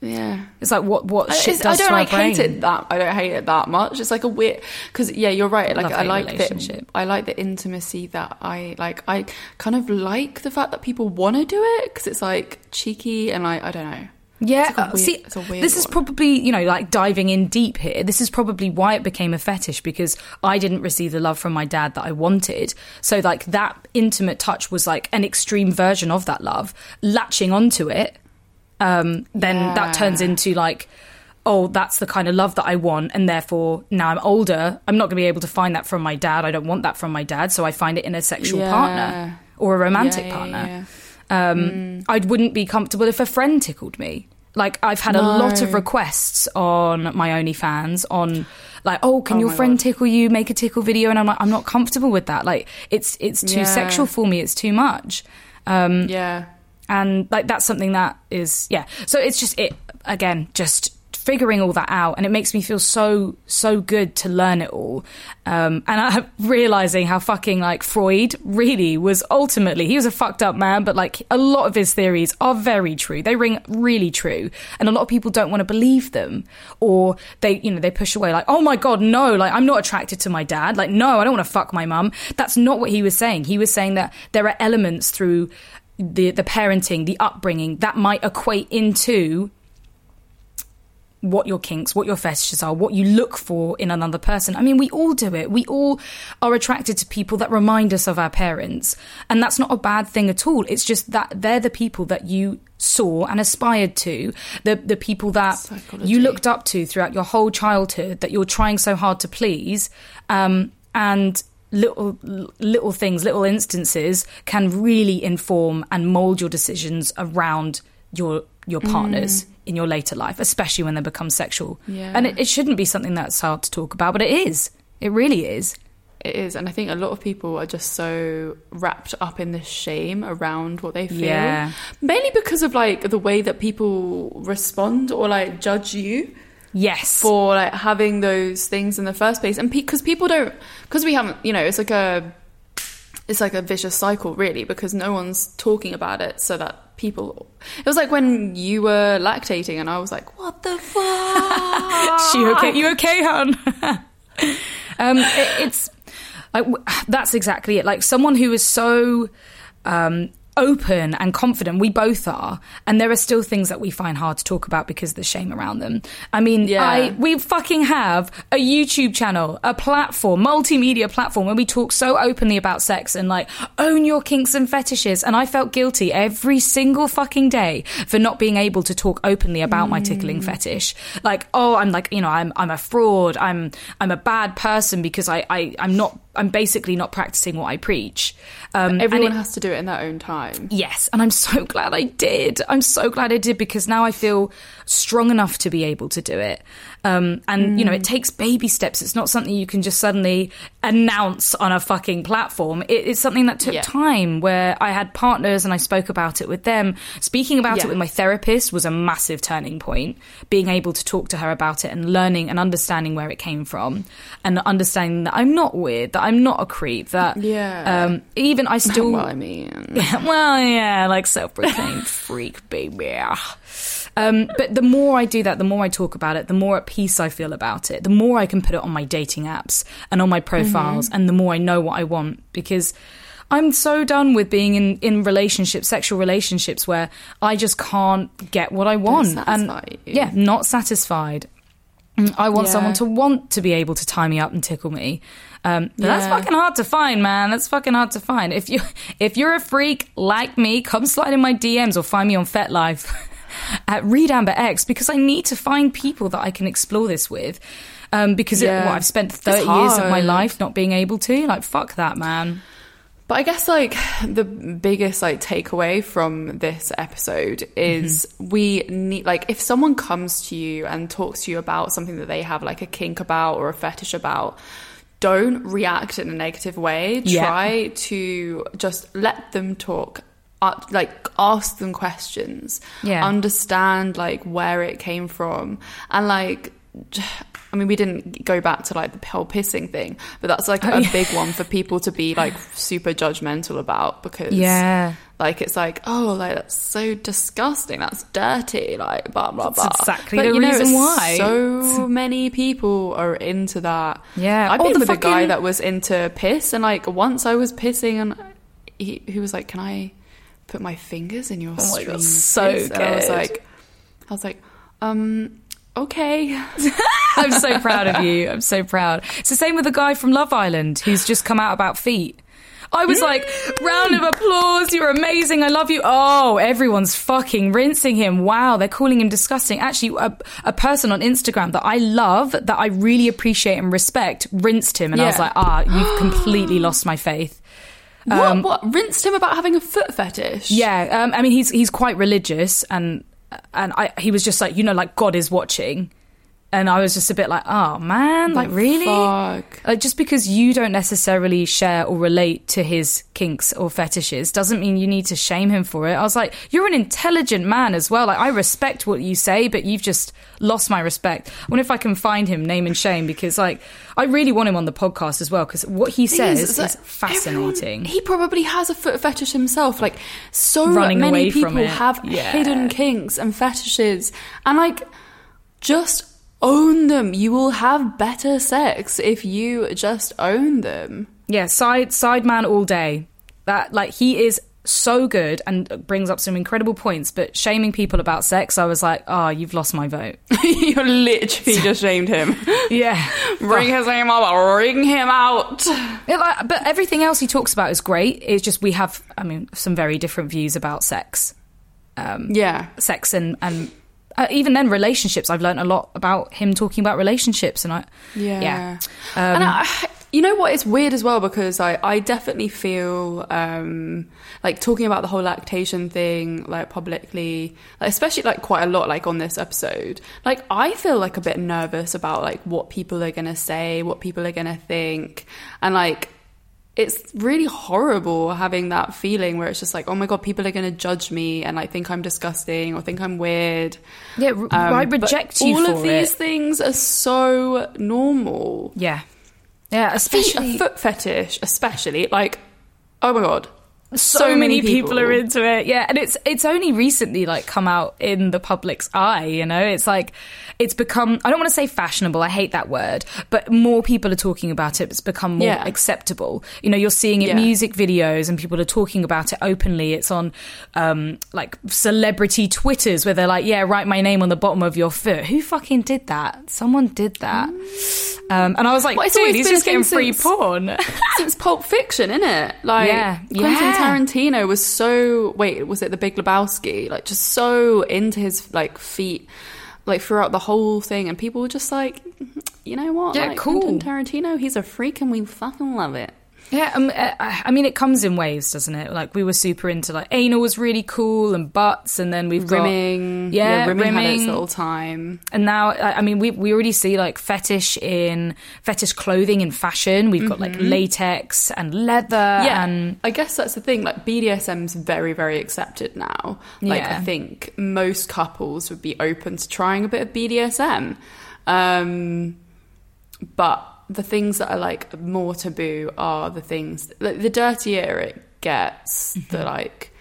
Yeah. It's like what what I- shit it's- does I don't to like hate it that I don't hate it that much. It's like a weird because yeah, you're right. Like I like the relationship. I like the intimacy that I like. I kind of like the fact that people want to do it because it's like cheeky and like I don't know. Yeah, It's like a uh, weird- see, it's a weird this is one. probably you know like diving in deep here. This is probably why it became a fetish because I didn't receive the love from my dad that I wanted. So like that intimate touch was like an extreme version of that love. Latching onto it, um, then Yeah. that turns into like. Oh, that's the kind of love that I want, and therefore now I'm older. I'm not going to be able to find that from my dad. I don't want that from my dad, so I find it in a sexual Yeah. partner or a romantic Yeah, partner. Um, I wouldn't be comfortable if a friend tickled me. Like I've had a lot of requests on my OnlyFans on like, oh, can Oh your friend God. tickle you? Make a tickle video, and I'm like, I'm not comfortable with that. Like it's it's too sexual for me. It's too much. Um, Yeah. And like that's something that is yeah. So it's just it again, just figuring all that out. And it makes me feel so so good to learn it all. Um and i'm realizing how fucking like freud really was ultimately he was a fucked up man but like a lot of his theories are very true. They ring really true. And a lot of people don't want to believe them. Or they you know they push away like oh my god no like i'm not attracted to my dad. Like no i don't want to fuck my mum. That's not what he was saying. He was saying that there are elements through the the parenting, the upbringing that might equate into what your kinks, what your fetishes are, what you look for in another person. I mean, we all do it. We all are attracted to people that remind us of our parents. And that's not a bad thing at all. It's just that they're the people that you saw and aspired to, the the people that Psychology. you looked up to throughout your whole childhood, that you're trying so hard to please, um, and little little things, little instances can really inform and mold your decisions around your your partners mm. in your later life, especially when they become sexual. Yeah. And it, it shouldn't be something that's hard to talk about, but it is. It really is. It is, and I think a lot of people are just so wrapped up in this shame around what they feel. Yeah. Mainly because of like the way that people respond or like judge you Yes. for like having those things in the first place, and because people don't, because we haven't, you know, it's like a, it's like a vicious cycle, really, because no one's talking about it, so that people. It was like when you were lactating, and I was like, "What the fuck?" she okay? You okay, hon? um, it, it's like w- that's exactly it. Like someone who is so um, open and confident, we both are, and there are still things that we find hard to talk about because of the shame around them. I mean, Yeah. I we fucking have a YouTube channel, a platform, multimedia platform where we talk so openly about sex and like own your kinks and fetishes. And I felt guilty every single fucking day for not being able to talk openly about my tickling mm. fetish. Like, oh, I'm like, you know, I'm I'm a fraud. I'm I'm a bad person because I, I I'm not I'm basically not practicing what I preach. Um, Everyone it- has to do it in their own time. Yes, and I'm so glad I did. I'm so glad I did because now I feel strong enough to be able to do it. Um, and you know, it takes baby steps. It's not something you can just suddenly announce on a fucking platform. It, it's something that took Yeah. time. Where I had partners and I spoke about it with them. Speaking about Yeah. it with my therapist was a massive turning point. Being able to talk to her about it and learning and understanding where it came from, and understanding that I'm not weird, that I'm not a creep, that Yeah. um, even I still well, I mean, well, yeah, like self-proclaimed freak, baby. Um, but the more I do that, the more I talk about it, the more at peace I feel about it. The more I can put it on my dating apps and on my profiles, and the more I know what I want because. I'm so done with being in, in relationships, sexual relationships, where I just can't get what I want. and you. yeah, not satisfied. Mm, I want Yeah. someone to want to be able to tie me up and tickle me. Um, but that's fucking hard to find, man. That's fucking hard to find. If you if you're a freak like me, come slide in my DMs or find me on FetLife at Reed Amber X because I need to find people that I can explore this with. Um, because it, Yeah. what, I've spent 30 years of my life not being able to. Like, fuck that, man. But I guess like the biggest like takeaway from this episode is we need like if someone comes to you and talks to you about something that they have like a kink about or a fetish about, don't react in a negative way. Yeah. Try to just let them talk. Uh, like ask them questions Yeah. understand like where it came from and like I mean, we didn't go back to like the whole pissing thing, but that's like a big one for people to be like super judgmental about because Yeah. like it's like oh like that's so disgusting, that's dirty, like blah blah blah. exactly but, the you know, reason why. So many people are into that. Yeah. I've been the with a guy that was into piss, and like once I was pissing, and he he was like, "Can I put my fingers in your Oh stream?" God, so piss?" And I was like, I was like, um, okay. I'm so proud of you. I'm so proud. It's the same with the guy from Love Island who's just come out about feet. I was like, round of applause, you're amazing, I love you. Oh, everyone's fucking rinsing him. Wow, they're calling him disgusting. Actually, a, a person on Instagram that I love, that I really appreciate and respect, rinsed him. And I was like, ah, you've completely lost my faith. What? What? Rinsed him about having a foot fetish? Yeah, um, I mean, he's he's quite religious, and and I, he was just like, you know, like God is watching, and I was just a bit like, oh man, like really, fuck? like just because you don't necessarily share or relate to his kinks or fetishes doesn't mean you need to shame him for it. I was like, you're an intelligent man as well. Like I respect what you say, but you've just lost my respect. I wonder if I can find him, name and shame, because like I really want him on the podcast as well, because what he says is, is, like, fascinating. everyone- he probably has a foot fetish himself. Like so Running many people have Yeah. hidden kinks and fetishes, and like just own them. You will have better sex if you just own them. Yeah, side side man all day. That like he is so good and brings up some incredible points. But shaming people about sex, I was like, oh, you've lost my vote. you literally just shamed him. Yeah, Bring his name up. ring him out. It, like, but everything else he talks about is great. It's just we have, I mean, some very different views about sex. um, Yeah. sex and and uh, even then relationships. I've learned a lot about him talking about relationships, and I Yeah. yeah. and Um, I, you know what? It's weird as well because I, I definitely feel um, like talking about the whole lactation thing, like publicly, like, especially like quite a lot, like on this episode. Like I feel like a bit nervous about like what people are gonna say, what people are gonna think, and like it's really horrible having that feeling where it's just like, oh my god, people are gonna judge me and like think I'm disgusting or think I'm weird. Yeah, r- um, I reject you All for of these it. things are so normal yeah, yeah. Especially a foot fetish, especially like, oh my god, so, many people. are into it yeah and it's it's only recently like come out in the public's eye you know it's like it's become i don't want to say fashionable i hate that word but more people are talking about it it's become more Yeah. acceptable you know you're seeing it Yeah. music videos and people are talking about it openly it's on um like celebrity twitters where they're like yeah write my name on the bottom of your foot who fucking did that someone did that um and i was like Well, it's dude always he's been just getting thing free since- porn Since Pulp Fiction, isn't it? Like, Yeah. Yeah. Tarantino was so wait, was it The Big Lebowski? Like, just so into his like feet, like throughout the whole thing, and people were just like, you know what? Yeah, like, cool. Quentin Tarantino, he's a freak, and we fucking love it. Yeah, um, uh, I mean, it comes in waves, doesn't it? Like we were super into like anal was really cool and butts, and then we've got Rimming, yeah, rimming, had its rimming. little time. and now I mean, we we already see like fetish in fetish clothing in fashion. We've got like latex and leather, Mm-hmm. yeah, and I guess that's the thing. Like BDSM's very, very accepted now. Like Yeah. I think most couples would be open to trying a bit of BDSM, um, but the things that are like more taboo are the things. Like, the dirtier it gets, Mm-hmm. the like.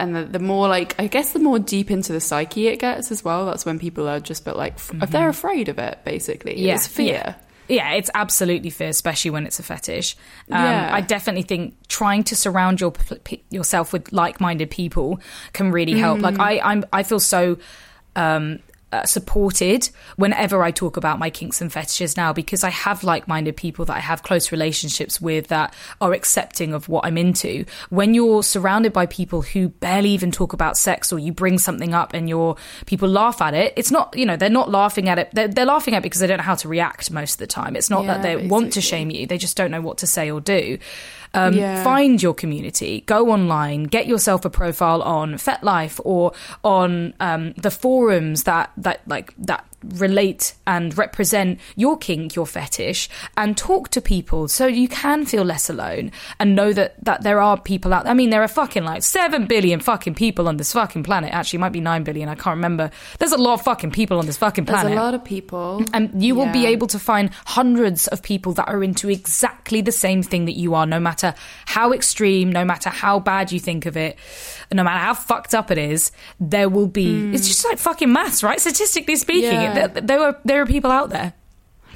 And the, the more like, I guess, the more deep into the psyche it gets as well. That's when people are just, but like, f- they're afraid of it. Basically, Mm-hmm. Yeah, it's fear. Yeah, it's absolutely fair, especially when it's a fetish. Um, Yeah. I definitely think trying to surround your p- yourself with like-minded people can really help. Like I, I'm, I feel so um, uh, supported whenever I talk about my kinks and fetishes now because I have like-minded people that I have close relationships with that are accepting of what I'm into. When you're surrounded by people who barely even talk about sex, or you bring something up and your people laugh at it, it's not you know they're not laughing at it. They're, they're laughing at it because they don't know how to react most of the time. It's not that Yeah, they want to shame you; they just don't know what to say or do. Um, Yeah. Find your community, go online, get yourself a profile on FetLife or on um, the forums that that like that relate and represent your kink, your fetish, and talk to people so you can feel less alone and know that that there are people out. there. I mean, there are fucking like seven billion fucking people on this fucking planet. Actually, it might be nine billion. I can't remember. There's a lot of fucking people on this fucking planet. There's a lot of people, And you will be able to find hundreds of people that are into exactly the same thing that you are, no matter how extreme, no matter how bad you think of it, no matter how fucked up it is, there will be. Hmm. It's just like fucking maths, right? Statistically speaking. Yeah. there, there are there are people out there.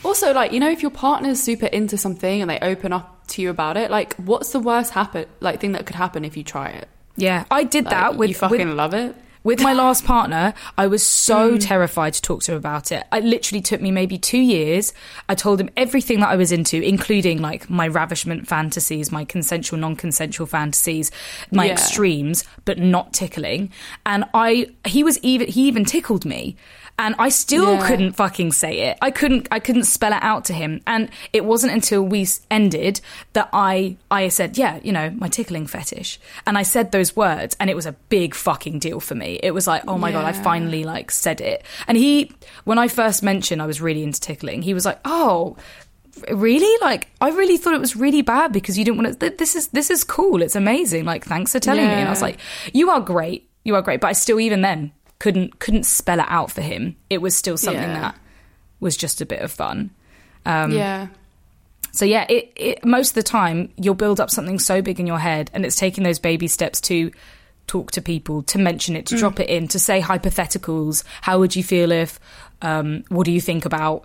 Also, like you know, if your partner's super into something and they open up to you about it, like what's the worst happen like thing that could happen if you try it? Yeah, I did Like, that with you fucking with, love it. With my last partner. I was so Mm. terrified to talk to him about it. It literally took me maybe two years. I told him everything that I was into, including like my ravishment fantasies, my consensual, non-consensual fantasies, my Yeah. extremes, but not tickling. And I, he was even, he even tickled me. And I still Yeah. couldn't fucking say it. I couldn't. I couldn't spell it out to him. And it wasn't until we ended that I I said, yeah, you know, my tickling fetish. And I said those words, and it was a big fucking deal for me. It was like, oh my god, I finally like said it. And he, when I first mentioned I was really into tickling, he was like, oh. Really? Like, I really thought it was really bad because you didn't want to. This is this is cool. It's amazing. Like, thanks for telling me. And I was like, you are great. You are great. But I still, even then, couldn't couldn't spell it out for him. It was still something Yeah. that was just a bit of fun. Um, yeah, So yeah, it, it most of the time you'll build up something so big in your head, and it's taking those baby steps to talk to people, to mention it, to Mm. drop it in, to say hypotheticals. How would you feel if? Um, what do you think about?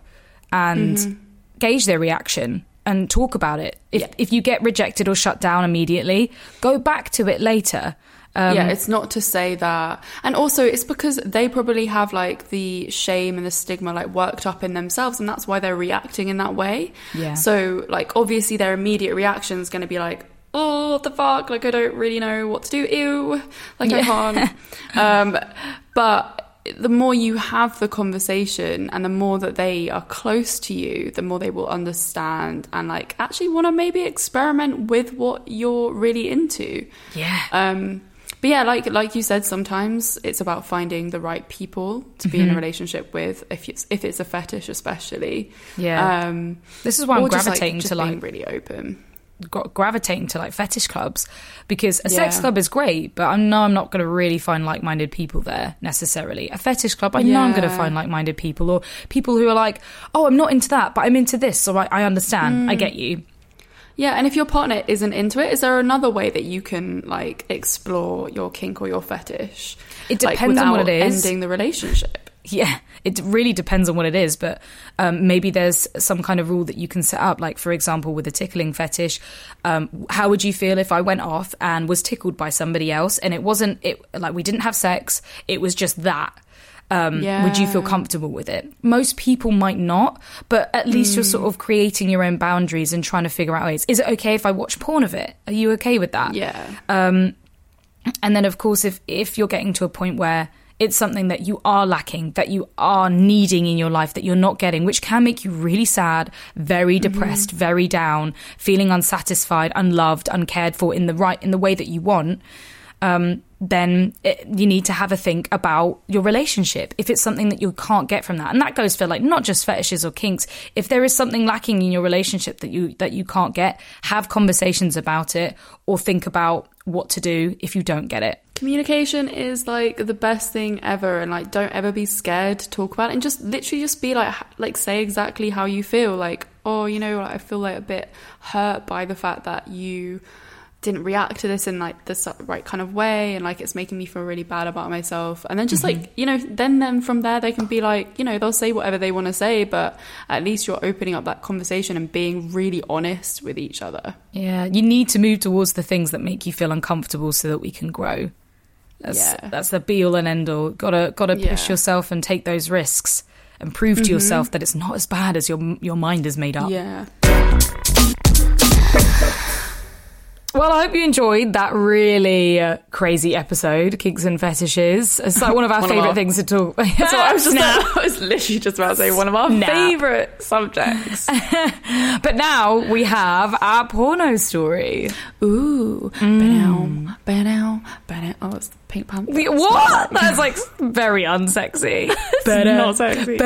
And Mm-hmm. gauge their reaction and talk about it. If Yeah. if you get rejected or shut down immediately, go back to it later. Um, yeah. It's not to say that, and also it's because they probably have like the shame and the stigma like worked up in themselves, and that's why they're reacting in that way. Yeah. So like obviously their immediate reaction is going to be like, oh, what the fuck? Like, I don't really know what to do. Ew. Like, I can't. um, but the more you have the conversation and the more that they are close to you, the more they will understand and like actually want to maybe experiment with what you're really into. Yeah. Um, but yeah, like like you said, sometimes it's about finding the right people to be in Mm-hmm. a relationship with. If it's if it's a fetish, especially. Yeah. Um, This is why I'm or just, gravitating just to, being like- really open. gra- gravitating to like fetish clubs because a sex club is great, but I know I'm not going to really find like minded people there necessarily. A fetish club, I know I'm going to find like minded people or people who are like, oh, I'm not into that, but I'm into this, so I, I understand. Mm. I get you. Yeah, and if your partner isn't into it, is there another way that you can like explore your kink or your fetish? It like, depends on what it is. Ending the relationship. Yeah, it really depends on what it is, but um, maybe there's some kind of rule that you can set up. Like, for example, with a tickling fetish, um, how would you feel if I went off and was tickled by somebody else and it wasn't it like we didn't have sex, it was just that. Um, Would you feel comfortable with it? Most people might not, but at least you're sort of creating your own boundaries and trying to figure out ways. Is it okay if I watch porn of it? Are you okay with that? Yeah. and then of course if if you're getting to a point where it's something that you are lacking that you are needing in your life that you're not getting which can make you really sad very depressed very down feeling unsatisfied unloved uncared for in the right in the way that you want um, then it, you need to have a think about your relationship if it's something that you can't get from that and that goes for like not just fetishes or kinks if there is something lacking in your relationship that you that you can't get have conversations about it or think about what to do if you don't get it Communication is like the best thing ever, and like don't ever be scared to talk about it, and just literally just be like, like say exactly how you feel. Like, oh, you know, I feel like a bit hurt by the fact that you didn't react to this in like the right kind of way, and like it's making me feel really bad about myself. And then just like you know, then then from there they can be like, you know, they'll say whatever they want to say, but at least you're opening up that conversation and being really honest with each other. Yeah, you need to move towards the things that make you feel uncomfortable so that we can grow. That's Yeah. that's the be all and end all. Gotta gotta push Yeah. Mm-hmm. yourself and take those risks and prove to yourself that it's not as bad as your your mind is made up. Yeah. Well, I hope you enjoyed that really uh, crazy episode, Kinks and Fetishes. It's like one of our One of favorite our- things to talk. So I was just. I was literally just about to say one of our favorite subjects. But now we have our porno story. Ooh, ba-dow, ba-dow, ba-dow. Oh, Pink Panther. The- What? That's like very unsexy. It's not sexy.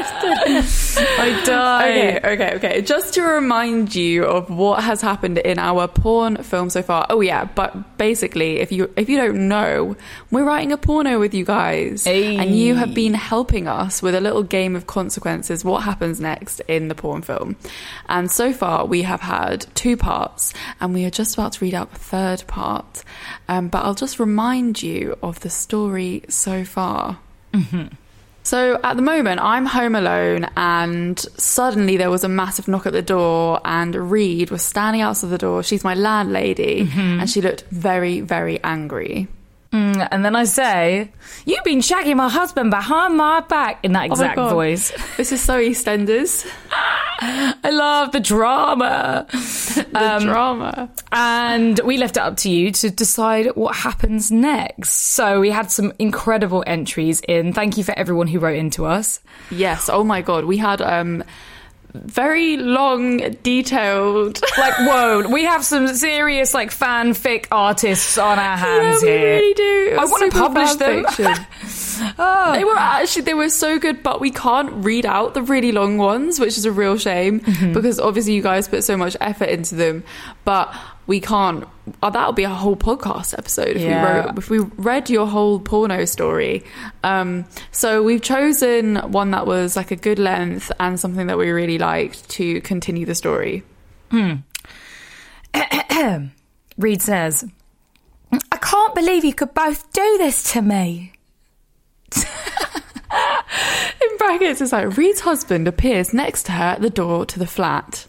I die. Okay, okay, okay. Just to remind you of what has happened in our porn film so far. Oh yeah, but basically, if you if you don't know, we're writing a porno with you guys, Hey. and you have been helping us with a little game of consequences. What happens next in the porn film? And so far, we have had two parts, and we are just about to read out the third part. Um, but I'll just remind you of the story so far. So at the moment, I'm home alone, and suddenly there was a massive knock at the door, and Reed was standing outside the door. She's my landlady, and she looked very, very angry. Mm, And then I say, You've been shagging my husband behind my back in that Oh exact God. voice. This is so EastEnders. I love the drama. The drama. And we left it up to you to decide what happens next. So we had some incredible entries in. Thank you for everyone who wrote into us. Yes. Oh my God. We had um very long, detailed. Like, whoa, we have some serious, like, fanfic artists on our hands yeah, we here. really do. I want to publish them. fanfiction. They were actually they were so good, but we can't read out the really long ones, which is a real shame Mm-hmm. because obviously you guys put so much effort into them, but we can't. Oh, that'll be a whole podcast episode if Yeah. we wrote if we read your whole porno story. Um, so we've chosen one that was like a good length and something that we really liked to continue the story. Reed says, I can't believe you could both do this to me. In brackets, it's like Reed's husband appears next to her at the door to the flat.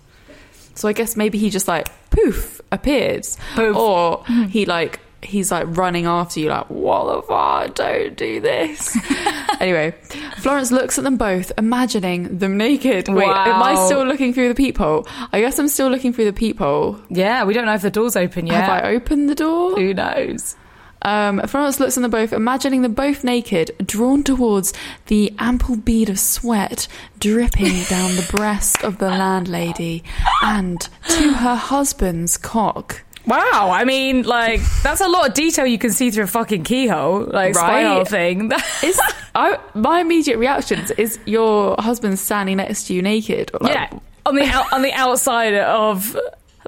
So I guess maybe he just like poof appears, Poof. or he like he's like running after you, like, what the fuck? Don't do this. anyway, Florence looks at them both, imagining them naked. Wait, am I still looking through the peephole? I guess I'm still looking through the peephole. Yeah, we don't know if the door's open yet. Have I opened the door? Who knows? Um, Florence looks at them both, imagining them both naked, drawn towards the ample bead of sweat dripping down the breast of the landlady and to her husband's cock. Wow, I mean, like that's a lot of detail you can see through a fucking keyhole, like spy Right. hole thing. Is I, my immediate reaction is your husband standing next to you naked? Like, yeah, on the on the outside of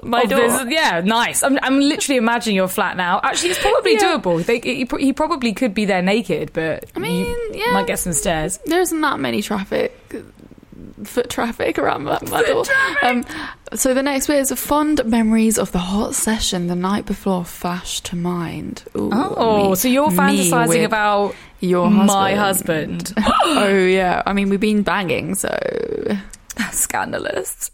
My door. this- yeah, nice. I'm, I'm literally imagining your flat now. Actually, it's probably Yeah. doable. They, he, he probably could be there naked, but I mean, yeah. might get some stairs. there isn't that many traffic foot traffic around that my door. Um, so the next bit is fond memories of the hot session the night before flash to mind. Ooh, Oh, me- so you're fantasizing about your my husband. husband. oh yeah, I mean we've been banging, so Scandalous.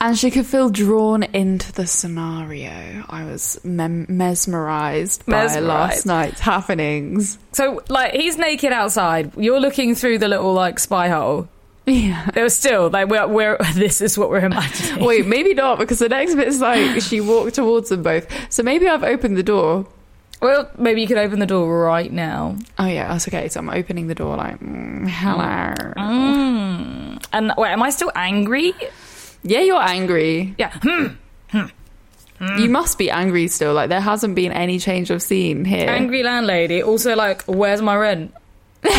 and she could feel drawn into the scenario. I was mem- mesmerized by Mesmerised. last night's happenings. So, like, he's naked outside. You're looking through the little like spy hole. Yeah. There was still like we're, we're this is what we're imagining. Wait, maybe not because the next bit is like she walked towards them both. So maybe I've opened the door. Well, maybe you could open the door right now. Oh yeah, that's okay. So I'm opening the door like, mm, hello. Mm. And wait, am I still angry? Yeah, you're angry. Yeah. Hmm. You must be angry still. Like there hasn't been any change of scene here. Angry landlady. Also, like, where's my rent?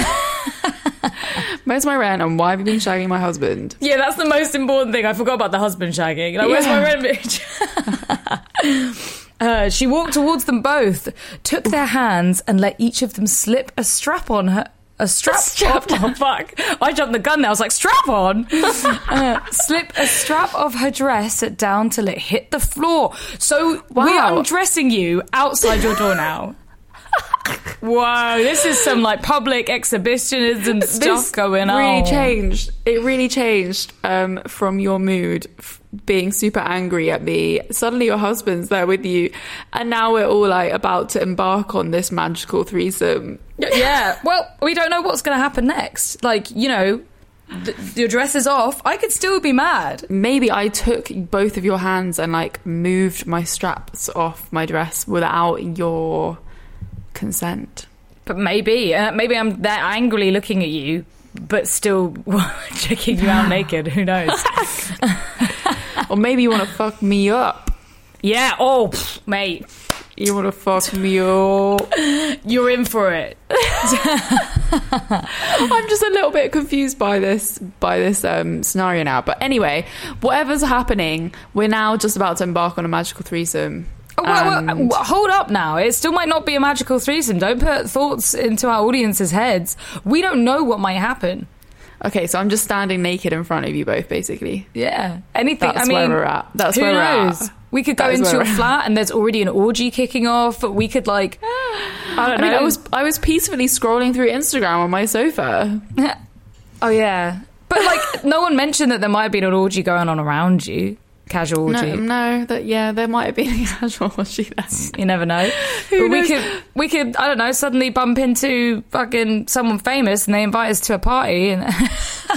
Where's my rent and why have you been shagging my husband? Yeah, that's the most important thing. I forgot about the husband shagging. Like, where's my rent, bitch? Uh, she walked towards them both, took their hands, and let each of them slip a strap on her. A strap, strap Oh, fuck. I jumped the gun there. I was like, strap on. uh, slip a strap of her dress down till it hit the floor. So we're undressing you outside your door now. Whoa, this is some like public exhibitionism stuff this going on. It really changed. It really changed um, from your mood, f- being super angry at me. Suddenly, your husband's there with you, and now we're all like about to embark on this magical threesome. Yeah. Well, we don't know what's going to happen next. Like, you know, th- your dress is off. I could still be mad. Maybe I took both of your hands and like moved my straps off my dress without your consent. But maybe, uh, maybe I'm there angrily looking at you, but still checking you out naked. Who knows? or maybe you want to fuck me up. yeah. Oh, pff, mate, You want to fuck me up. you're in for it. I'm just a little bit confused by this by this um, scenario now. But anyway, whatever's happening, we're now just about to embark on a magical threesome. And- well, hold up now. It still might not be a magical threesome. Don't put thoughts into our audience's heads. We don't know what might happen. okay, so I'm just standing naked in front of you both, basically. Yeah. Anything. That's I mean, where we're at. That's where we're at. We could go into a flat and there's already an orgy kicking off. We could like, I don't I know. mean, I was I was peacefully scrolling through Instagram on my sofa. oh yeah, but like, no one mentioned that there might have been an orgy going on around you. Casual. No, no, that yeah, there might have been a casual orgy there. You never know. Who but we could, we could, I don't know, suddenly bump into fucking someone famous and they invite us to a party and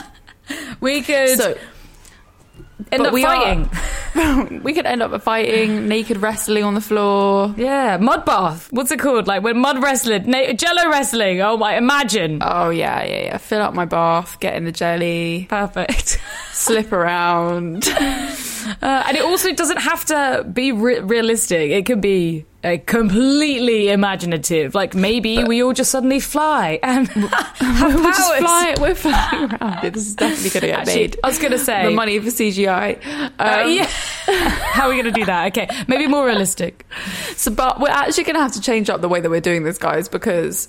we could So end but up we fighting. we could end up fighting, naked wrestling on the floor. Yeah, mud bath. What's it called? Like when mud wrestling, na- jello wrestling. Oh my, imagine. Oh yeah, yeah, yeah. Fill up my bath, get in the jelly, Perfect. slip around. Uh, and it also doesn't have to be re- realistic. It could be uh, completely imaginative. Like maybe we all just suddenly fly and have We're just powers. flying, we're flying around. This is definitely going to get Actually, made. I was gonna say the money for CGI. Uh, Um, yeah. How are we going to do that? Okay, maybe more realistic. So, but we're actually going to have to change up the way that we're doing this, guys, because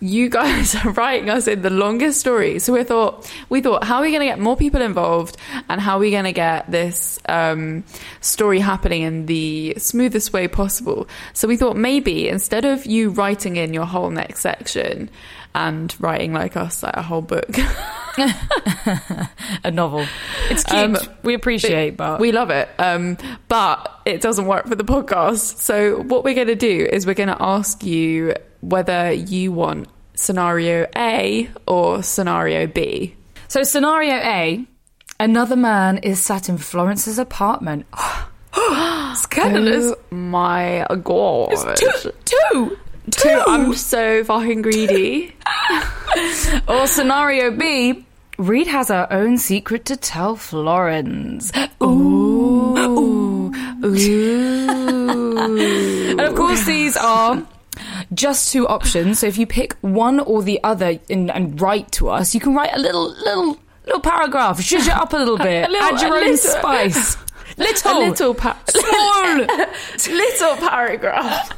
you guys are writing us in the longest story. So we thought, we thought, how are we going to get more people involved, and how are we going to get this um, story happening in the smoothest way possible? So we thought maybe instead of you writing in your whole next section and writing like us like a whole book. a novel. It's cute. Um, we appreciate, but We love it. Um, but it doesn't work for the podcast. So what we're going to do is we're going to ask you whether you want scenario A or scenario B. So, scenario A another man is sat in Florence's apartment. Scandalous. Oh my god. Two, two, Two. I'm so fucking greedy. Or scenario B Reed has her own secret to tell Florence. Ooh. Ooh. and of course, these are just two options. So if you pick one or the other and, and write to us, you can write a little, little, little paragraph, zhuzh it up a little bit, A little- add your a own little- spice. Little, A little pa- small. little paragraph.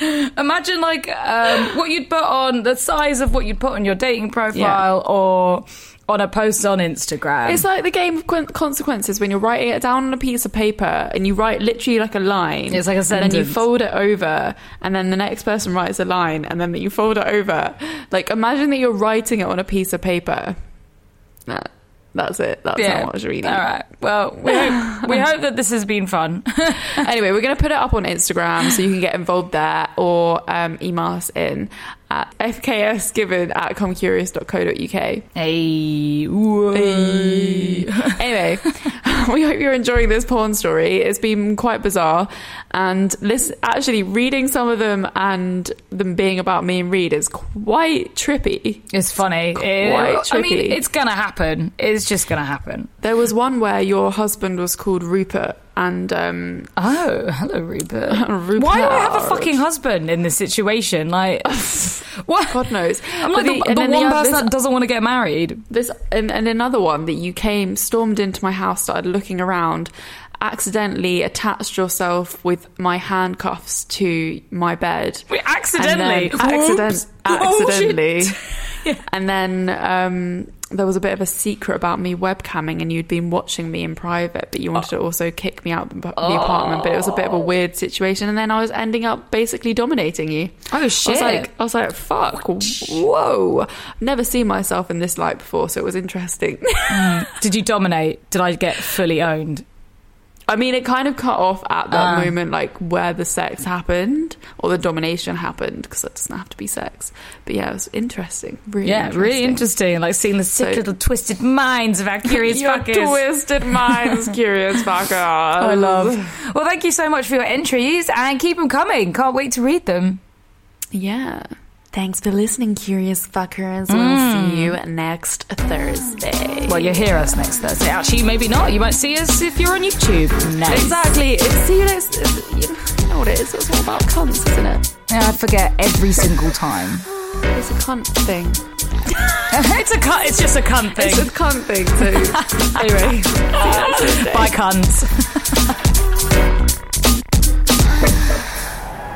Imagine like um, what you'd put on the size of what you'd put on your dating profile or on a post on Instagram. It's like the game of con- consequences when you're writing it down on a piece of paper and you write literally like a line. It's like a And then you fold it over, and then the next person writes a line, and then you fold it over. Like imagine that you're writing it on a piece of paper. Nah, that's it. That's how was reading. All right. Well, we hope, we hope that this has been fun. anyway, we're going to put it up on Instagram so you can get involved there or um, email us in at fksgiven at comecurious.co.uk. hey. anyway, we hope you're enjoying this porn story. It's been quite bizarre, and this actually reading some of them and them being about me and Reed is quite trippy. It's funny. It- Quite I mean, it's gonna happen. It's just gonna happen. There was one where your husband was called Rupert, and um, Oh, hello, Rupert. Rupert. Why do I have a fucking husband in this situation? Like, what? God knows. I'm But like the, and the one have person this- that doesn't want to get married. This and, and another one that you came stormed into my house, started looking around, accidentally attached yourself with my handcuffs to my bed. Wait, accidentally? Accident, Whoops. Oh, accidentally. And then um, there was a bit of a secret about me webcamming, and you'd been watching me in private, but you wanted to oh. also kick me out the, the apartment. But it was a bit of a oh. weird situation, and then I was ending up basically dominating you. Oh, I was shit. like, I was like, fuck, whoa! Never seen myself in this light before, so it was interesting. Mm. Did you dominate? Did I get fully owned? I mean, it kind of cut off at that Ah. moment, like where the sex happened or the domination happened, because it doesn't have to be sex. But yeah, it was interesting. Really, Yeah, really interesting. Like seeing the sick So- little twisted minds of our curious Your fuckers. twisted minds, curious fuckers. I love. Well, thank you so much for your entries and keep them coming. Can't wait to read them. Yeah. Thanks for listening, curious fuckers. We'll mm. see you next Thursday. Well, you'll hear us next Thursday. Actually, maybe not. You might see us if you're on YouTube. Nice. exactly. It's, see you next. it's- You know what it is? It's all about cunts, isn't it? Yeah, I forget every single time. It's a cunt thing. it's a cunt. It's just a cunt thing. It's a cunt thing. So anyway, see you. Bye, cunts.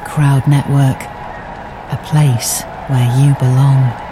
Crowd Network, a place where you belong.